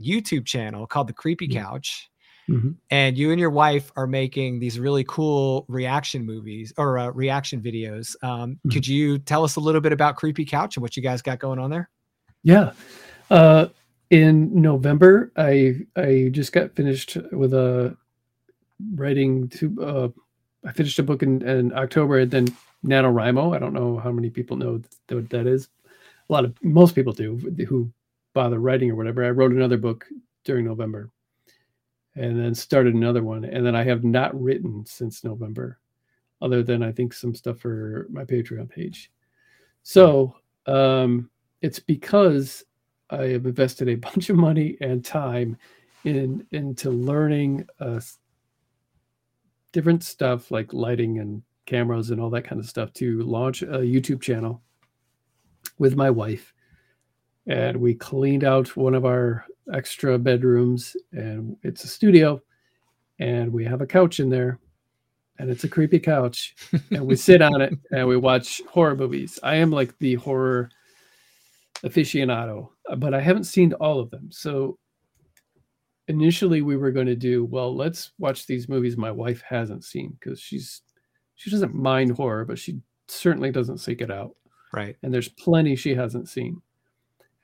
YouTube channel called The Creepy Mhm. Couch Mhm. and you and your wife are making these really cool reaction movies or uh, reaction videos. Um, Mhm. Could you tell us a little bit about Creepy Couch and what you guys got going on there? Yeah. Uh, in November, I I just got finished with a writing to. Uh, I finished a book in, in October, and then NaNoWriMo. I don't know how many people know what that is. A lot of most people do who bother writing or whatever. I wrote another book during November, and then started another one, and then I have not written since November, other than I think some stuff for my Patreon page. So um, it's because I have invested a <laughs> bunch of money and time in into learning s- different stuff like lighting and cameras and all that kind of stuff to launch a YouTube channel with my wife. And we cleaned out one of our extra bedrooms, and it's a studio, and we have a couch in there, and it's a creepy couch, and we sit on it <laughs> and we watch horror movies. I am like the horror aficionado, but I haven't seen all of them. So initially we were going to do, well, let's watch these movies my wife hasn't seen because she's she doesn't mind horror, but she certainly doesn't seek it out. Right. And there's plenty she hasn't seen.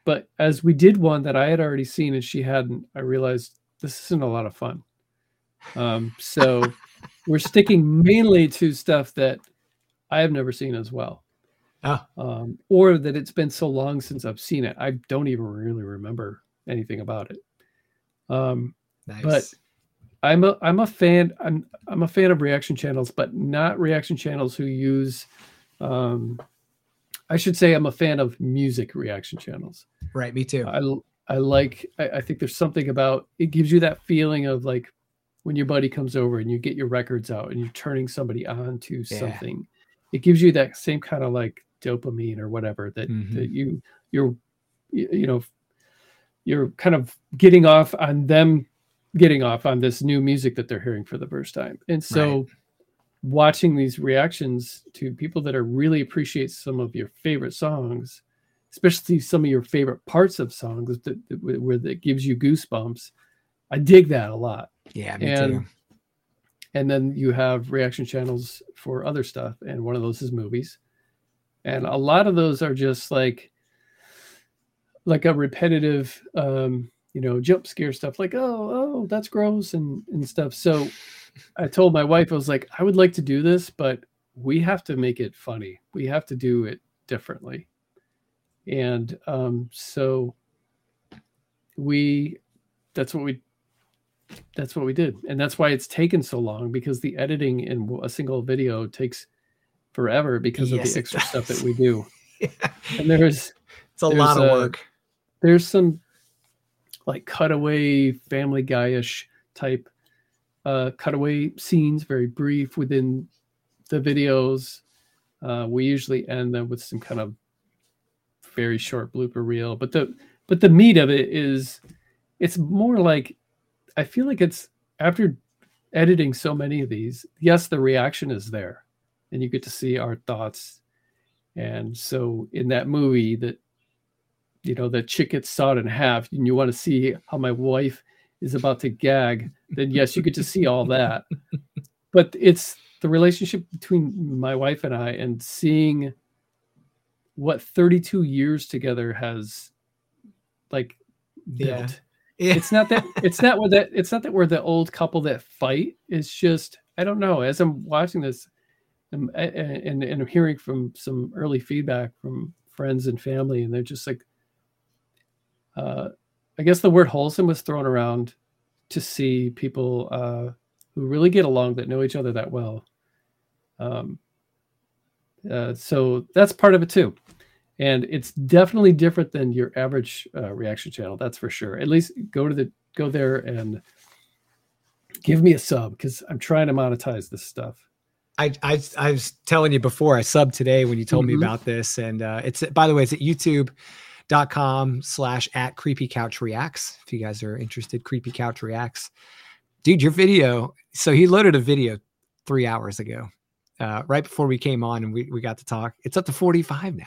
But as we did one that I had already seen and she hadn't, I realized this isn't a lot of fun. Um, so <laughs> we're sticking mainly to stuff that I have never seen as well Oh, um, or that it's been so long since I've seen it. I don't even really remember anything about it. Um, nice. But- I'm a I'm a fan. I'm I'm a fan of reaction channels, but not reaction channels who use. Um, I should say I'm a fan of music reaction channels. right. Me too. I I like. I, I think there's something about it gives you that feeling of like when your buddy comes over and you get your records out and you're turning somebody on to Yeah. something. It gives you that same kind of like dopamine or whatever that Mhm. that you you're you you know you're kind of getting off on them getting off on this new music that they're hearing for the first time. And so Right. watching these reactions to people that are really appreciate some of your favorite songs, especially some of your favorite parts of songs that, that where that gives you goosebumps. I dig that a lot. yeah. Me and- too. And then you have reaction channels for other stuff, and one of those is movies. And a lot of those are just like like a repetitive um, you know, jump scare stuff like, oh, oh, that's gross and and stuff. So I told my wife, I was like, I would like to do this, but we have to make it funny. We have to do it differently. And um, so we that's what we that's what we did. And that's why it's taken so long because the editing in a single video takes forever because of the extra stuff that we do. <laughs> Yeah. And there's It's a lot of work. There's some like cutaway family guy-ish type uh cutaway scenes very brief within the videos. Uh we usually end them with some kind of very short blooper reel but the but the meat of it is it's more like i feel like it's after editing so many of these yes the reaction is there and you get to see our thoughts. And so in that movie that you know the chick gets sawed in half and you want to see how my wife is about to gag then yes you get to see all that but it's the relationship between my wife and i and seeing what 32 years together has like Yeah. built Yeah. It's not that it's not where that it's not that we're the old couple that fight. It's just I don't know. As I'm watching this, and and, and I'm hearing from some early feedback from friends and family, and they're just like, uh, I guess the word wholesome was thrown around to see people uh, who really get along that know each other that well. Um, uh, so that's part of it too, and it's definitely different than your average uh, reaction channel. That's for sure. At least go to the go there and give me a sub because I'm trying to monetize this stuff. I, I I was telling you before I subbed today when you told Mhm. me about this, and uh, it's by the way it's at YouTube.com slash at Creepy Couch Reacts. If you guys are interested, Creepy Couch Reacts, dude, your video. So he loaded a video three hours ago, uh, right before we came on and we we got to talk. It's up to forty five now.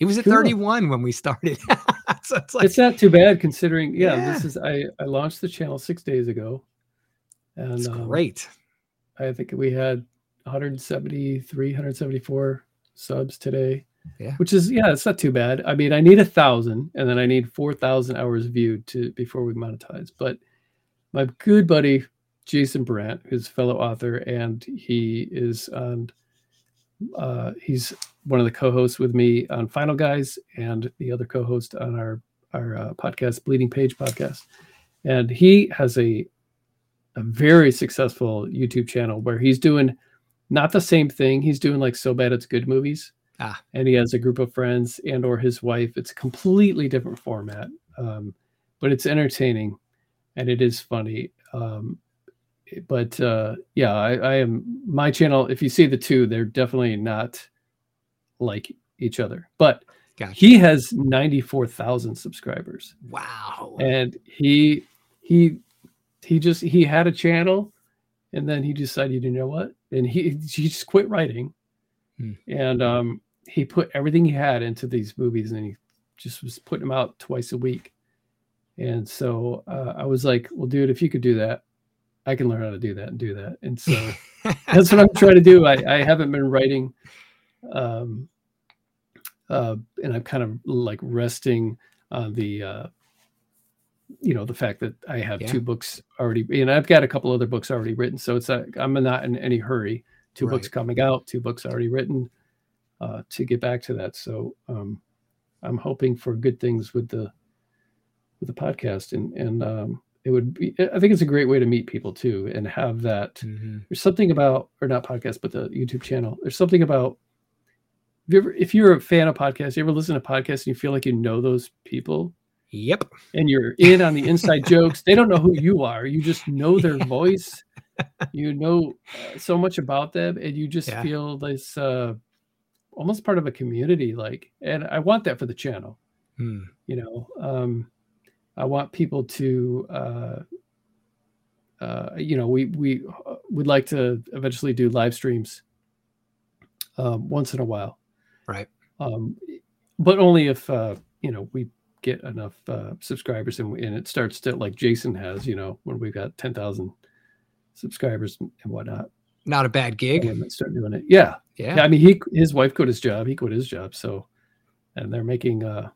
It was at Cool. thirty one when we started. <laughs> so it's like it's not too bad considering. Yeah, Yeah. this is I I launched the channel six days ago, and it's um, great. I think we had 173, 174 subs today. Yeah. Which is yeah, it's not too bad. I mean, I need a thousand, and then I need four thousand hours viewed to before we monetize. But my good buddy Jason Brandt, who's fellow author, and he is on. Uh, he's one of the co-hosts with me on Final Guys, and the other co-host on our our uh, podcast, Bleeding Page podcast. And he has a a very successful YouTube channel where he's doing not the same thing. He's doing like so bad it's good movies. Ah. And he has a group of friends and or his wife. It's a completely different format. Um, but it's entertaining and it is funny. Um, but uh, yeah, I, I am my channel. If you see the two, they're definitely not like each other. But Gotcha. he has 94,000 subscribers wow. and he he he just he had a channel and then he decided you know what and he he just quit writing Hmm. and um he put everything he had into these movies and he just was putting them out twice a week. And so uh, i was like well dude if you could do that i can learn how to do that and do that. And so <laughs> that's what i'm trying to do. I i haven't been writing um uh and i'm kind of like resting on the uh you know the fact that i have Yeah. two books already and i've got a couple other books already written. So it's like i'm not in any hurry. Two books coming out two books already written uh to get back to that. So um i'm hoping for good things with the with the podcast. And and um it would be i think it's a great way to meet people too and have that. Mhm. there's something about or not podcast but the youtube channel. There's something about if, you ever, if you're a fan of podcasts you ever listen to podcasts and you feel like you know those people? Yep. and you're in on the inside jokes they don't know who you are. You just know their <laughs> voice. You know uh, so much about them and you just Yeah. feel this uh almost part of a community like and i want that for the channel Hmm. you know um i want people to uh uh you know we we uh, would like to eventually do live streams um once in a while Right. um but only if uh you know we get enough uh subscribers and, and it starts to like jason has you know when we've got 10,000 subscribers and whatnot Not a bad gig. and start doing it yeah Yeah. yeah i mean he his wife quit his job he quit his job so and they're making uh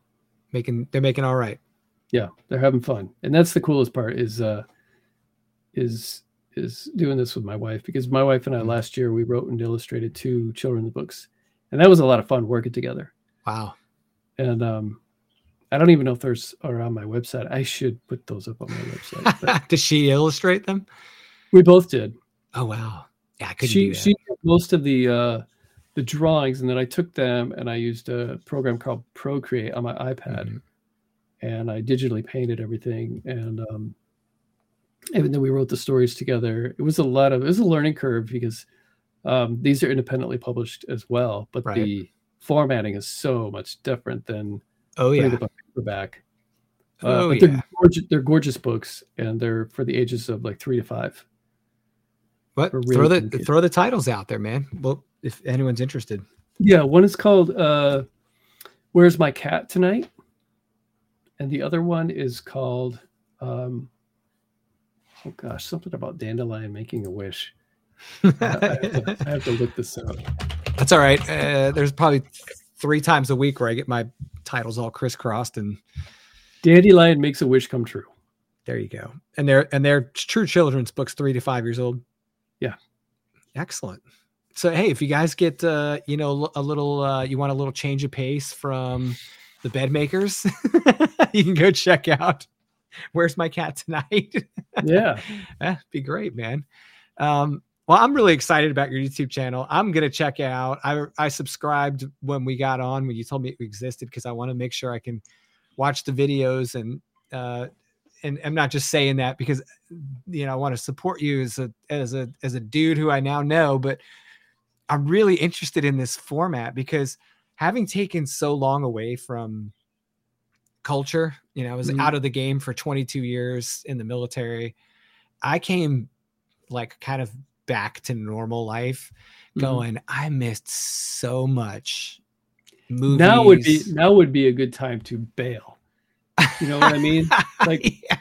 Making they're making all right. yeah they're having fun and that's the coolest part is uh is is doing this with my wife because my wife and i Mhm. last year we wrote and illustrated two children's books and that was a lot of fun working together Wow. and um i don't even know if there's are on my website i should put those up on my website but <laughs> Does she illustrate them? we both did Oh wow. Yeah, I couldn't she she did most of the uh the drawings and then i took them and i used a program called procreate on my ipad Mhm. and I digitally painted everything. And um, and then we wrote the stories together. It was a lot of it was a learning curve because um, these are independently published as well, but Right. the formatting is so much different than Oh yeah. paperback. Uh, Oh but yeah. they're gorgeous, they're gorgeous books, and they're for the ages of like three to five. What? for Throw the good kids. throw the titles out there, man. Well, if anyone's interested. Yeah, one is called uh, "Where's My Cat Tonight," and the other one is called um, oh gosh, something about dandelion making a wish. I, I have to, I have to look this up. That's all right. Uh, there's probably three times a week where I get my titles all crisscrossed, and Dandelion makes a wish come true. There you go. And they're and they're true children's books, three to five years old. Excellent. So hey, if you guys get uh, you know, a little uh you want a little change of pace from the bed makers, <laughs> you can go check out Where's My Cat Tonight? <laughs> Yeah. That'd be great, man. Um, well, I'm really excited about your YouTube channel. I'm gonna check it out. I I subscribed when we got on when you told me it existed because I want to make sure I can watch the videos and uh and I'm not just saying that because you know I want to support you as a as a as a dude who I now know, but I'm really interested in this format because having taken so long away from culture, you know, I was Mhm. out of the game for 22 years in the military. I came like kind of back to normal life, Mhm. going, I missed so much. Movies. Now would be now would be a good time to bail. You know what I mean? <laughs> like- Yeah.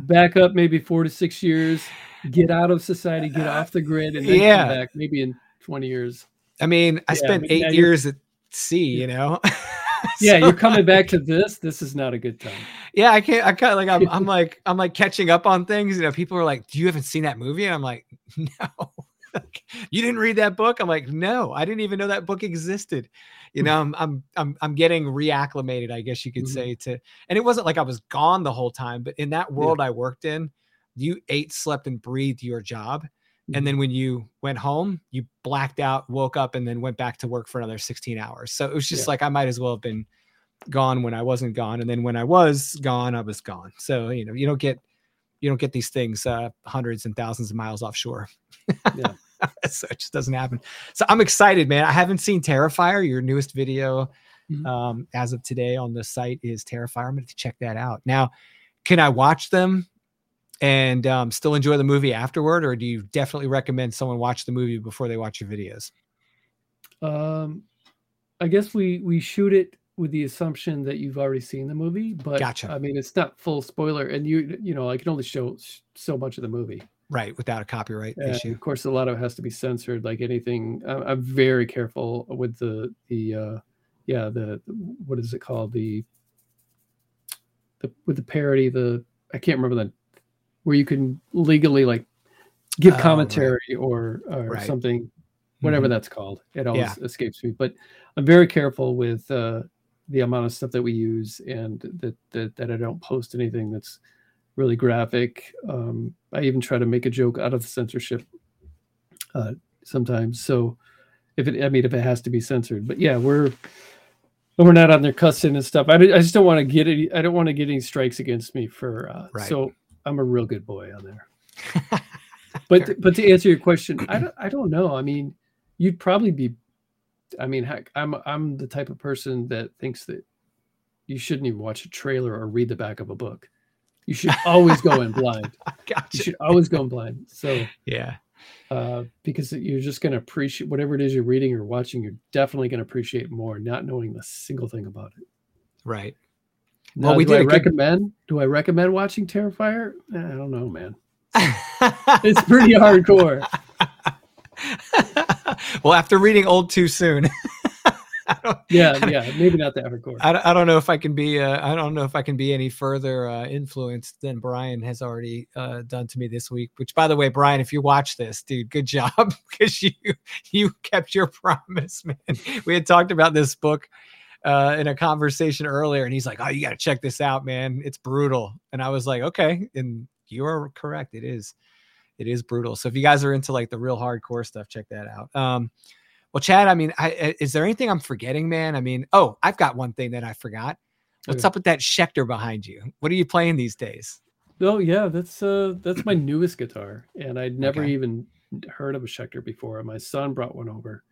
Back up maybe four to six years, get out of society, get off the grid, and then Yeah. come back maybe in 20 years. I mean, I Yeah, spent but eight years at sea, you know. <laughs> Yeah, So- you're coming back to this. This is not a good time. Yeah, I can't. I kind of like. I'm, I'm <laughs> like. I'm like catching up on things. You know, people are like, "Do you haven't seen that movie?" And I'm like, "No." You didn't read that book? I'm like, "No, I didn't even know that book existed." You know, I'm I'm I'm, I'm getting reacclimated, I guess you could Mhm. say. To and it wasn't like I was gone the whole time, but in that world I worked in, you ate, slept, and breathed your job. Mhm. And then when you went home, you blacked out, woke up, and then went back to work for another 16 hours. So it was just Yeah. like I might as well have been gone when I wasn't gone. And then when I was gone, I was gone. So, you know, you don't get you don't get these things uh hundreds and thousands of miles offshore. Yeah. <laughs> so it just doesn't happen. So I'm excited, man. I haven't seen Terrifier, your newest video Mhm. um as of today on the site is Terrifier. I'm gonna check that out. Now, can I watch them and um, still enjoy the movie afterward, or do you definitely recommend someone watch the movie before they watch your videos? Um, I guess we we shoot it with the assumption that you've already seen the movie, but Gotcha. I mean, it's not full spoiler, and you you know I can only show so much of the movie. Right, without a copyright issue. of course, a lot of it has to be censored. Like anything, I'm, I'm very careful with the the uh, yeah the what is it called the the with the parody the I can't remember the where you can legally like give Oh, right. commentary or or Right. something whatever Mhm. that's called. It always escapes me, but I'm very careful with uh, the amount of stuff that we use and that, that that I don't post anything that's really graphic. Um, I even try to make a joke out of the censorship uh, sometimes. So if it, I mean, if it has to be censored, but yeah, we're we're not on their cussing and stuff. I, I just don't want to get any. I don't want to get any strikes against me for. Uh, Right. So I'm a real good boy on there. <laughs> But but to answer your question, I don't I don't know. I mean, you'd probably be. I mean, heck, I'm I'm the type of person that thinks that you shouldn't even watch a trailer or read the back of a book. You should always go in blind. <laughs> You should always go in blind. So Yeah. uh, because you're just going to appreciate whatever it is you're reading or watching. You're definitely going to appreciate more, not knowing a single thing about it. Right. Now, Well, we do did I a good- recommend. Do I recommend watching Terrifier? Eh, I don't know, man. <laughs> It's pretty hardcore. <laughs> well, after reading Old Too Soon, Yeah, yeah, maybe not that hardcore. I, don't- I don't know if I can be uh, I don't know if I can be any further uh, influenced than Brian has already uh, done to me this week. Which, by the way, Brian, if you watch this, dude, good job <laughs> because you you kept your promise, man. We had talked about this book uh, in a conversation earlier, and he's like, "Oh, you got to check this out, man. It's brutal." And I was like, "Okay," and you are correct. It is, it is brutal. So if you guys are into like the real hardcore stuff, check that out. Um, well, Chad, I mean, I, is there anything I'm forgetting, man? I mean, oh, I've got one thing that I forgot. What's Okay. up with that Schecter behind you? What are you playing these days? Oh yeah, that's uh that's my <clears throat> newest guitar, and I'd never Okay. even heard of a Schecter before. My son brought one over,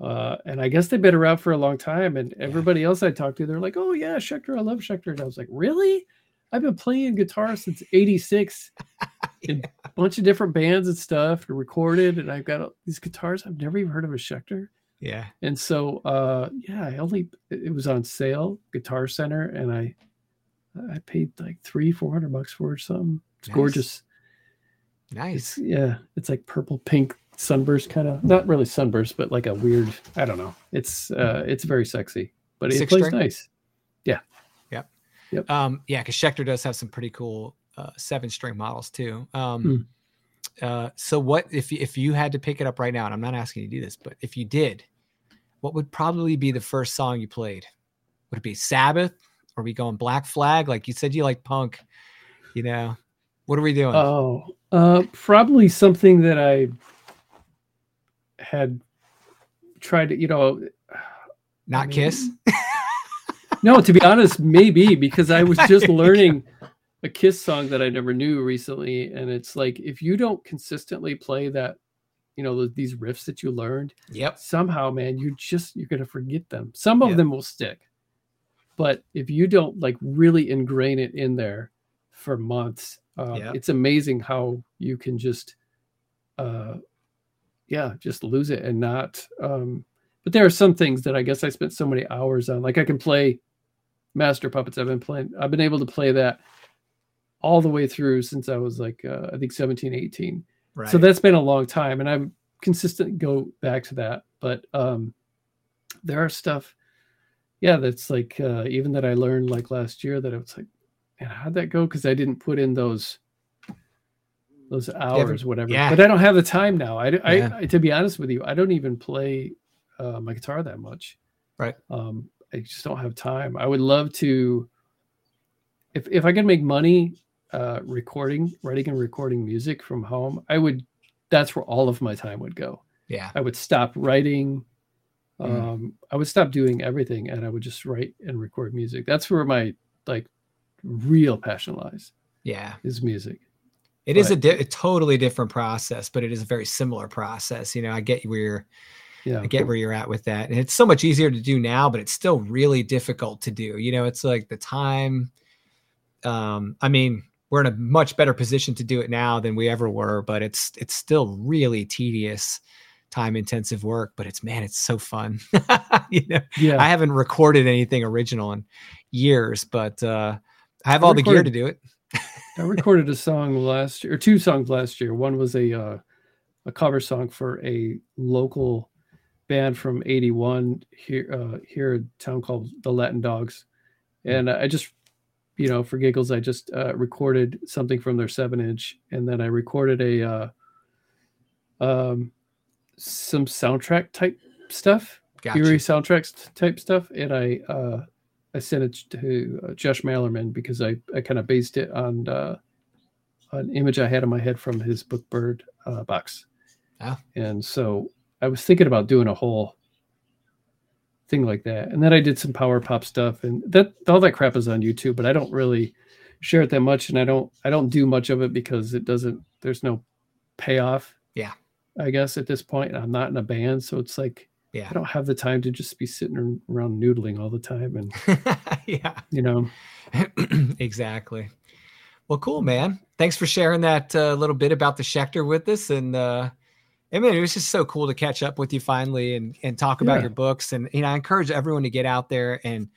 uh, and I guess they've been around for a long time. And everybody else I talked to, they're like, "Oh yeah, Schecter, I love Schecter." And I was like, "Really? I've been playing guitar since '86, <laughs> in a bunch of different bands and stuff, and recorded, and I've got all these guitars. I've never even heard of a Schecter." Yeah. And so, uh, yeah, I only it it was on sale, Guitar Center, and I I paid like three, four hundred bucks for it or something. It's Nice. gorgeous. Nice. It's yeah, it's like purple pink sunburst kind of not really sunburst, but like a weird. I don't know. It's uh, it's very sexy, but it Six plays string? nice. Um, yeah, because Schecter does have some pretty cool uh, seven string models too. Um, uh, so what if if you had to pick it up right now? And I'm not asking you to do this, but if you did, what would probably be the first song you played? Would it be Sabbath? Or are we going Black Flag? Like you said, you like punk. You know, what are we doing? Oh, uh, probably something that I had tried to, you know, not I mean, Kiss. <laughs> no, to be honest, maybe because I was <laughs> just learning a Kiss song that I never knew recently, and it's like if you don't consistently play that, you know, these riffs that you learned, yep. Somehow, man, you just you're gonna forget them. Some of Yep. them will stick, but if you don't like really ingrain it in there for months, uh, Yep. it's amazing how you can just, uh, yeah, just lose it and not. Um, but there are some things that I guess I spent so many hours on. Like I can play Master Puppets. I've been playing. I've been able to play that all the way through since I was like uh, I think 17, 18. Right. So that's been a long time, and I'm consistent go back to that. But um, there are stuff, yeah, that's like uh, even that I learned like last year that I was like, man, how'd that go? Because I didn't put in those those hours, whatever. yeah. But I don't have the time now. I, I, Yeah. I to be honest with you, I don't even play uh, my guitar that much. Right. Um, I just don't have time. I would love to, if if I could make money uh, recording, writing and recording music from home, I would. That's where all of my time would go. yeah. I would stop writing. Mm. Um, I would stop doing everything, and I would just write and record music. That's where my like real passion lies Yeah. is music. It is a, But- di- a totally different process, but it is a very similar process. You know, I get where you're, Yeah, I get where you're at with that, and it's so much easier to do now, but it's still really difficult to do. You know, it's like the time. Um, I mean, we're in a much better position to do it now than we ever were, but it's it's still really tedious, time intensive work. But it's man, it's so fun. <laughs> you know, yeah. I haven't recorded anything original in years, but uh, I have all the gear to do it. I recorded a song last year, or two songs last year. One was a uh, a cover song for a local band from '81 here uh, here in a town called the Latin Dogs, and I just you know for giggles I just uh, recorded something from their seven inch, and then I recorded a uh, um some soundtrack type stuff, Gotcha. Fury soundtracks type stuff, and I uh, I sent it to uh, Josh Malerman because I, I kind of based it on uh, an image I had in my head from his book Bird uh, box. Ah. And so I was thinking about doing a whole thing like that. And then I did some power pop stuff and that all that crap is on YouTube, but I don't really share it that much and I don't I don't do much of it because it doesn't there's no payoff. Yeah. I guess at this point I'm not in a band, so it's like Yeah. I don't have the time to just be sitting around noodling all the time and <laughs> yeah. you know <clears throat> exactly. Well, cool, man. Thanks for sharing that uh, little bit about the Schecter with us. And uh, I mean, it was just so cool to catch up with you finally and, and talk about Yeah. your books. And, you know, I encourage everyone to get out there and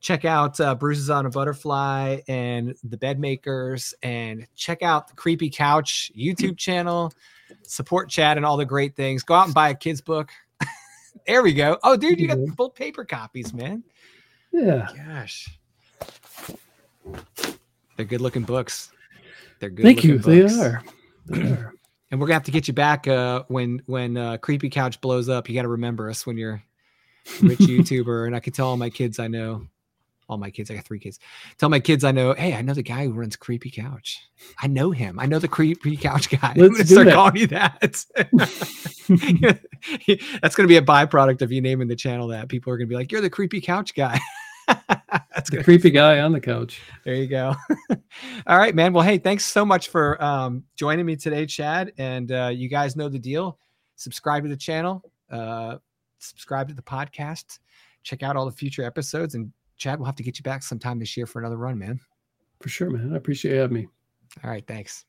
check out uh, Bruises on a Butterfly and The Bed Makers and check out the Creepy Couch YouTube channel, support Chad and all the great things. Go out and buy a kid's book. <laughs> there we go. Oh, dude, you got full paper copies, man. yeah Gosh. They're good looking books. They're good. thank you looking they are they are And we're gonna have to get you back uh, when when uh, Creepy Couch blows up. You got to remember us when you're a rich <laughs> YouTuber. And I can tell all my kids I know, all my kids. I got three kids. Tell my kids I know. Hey, I know the guy who runs Creepy Couch. I know him. I know the Creepy Couch guy. I'm Let's <laughs> gonna start that. calling you that. <laughs> That's gonna be a byproduct of you naming the channel that. People are gonna be like, "You're the Creepy Couch guy." That's the gonna creepy guy on the couch there you go. <laughs> All right, man. Well, hey, thanks so much for um, joining me today, Chad. And uh, you guys know the deal. Subscribe to the channel. Uh, subscribe to the podcast. Check out all the future episodes. And Chad, we'll have to get you back sometime this year for another run, man. for sure man i appreciate you having me All right, thanks.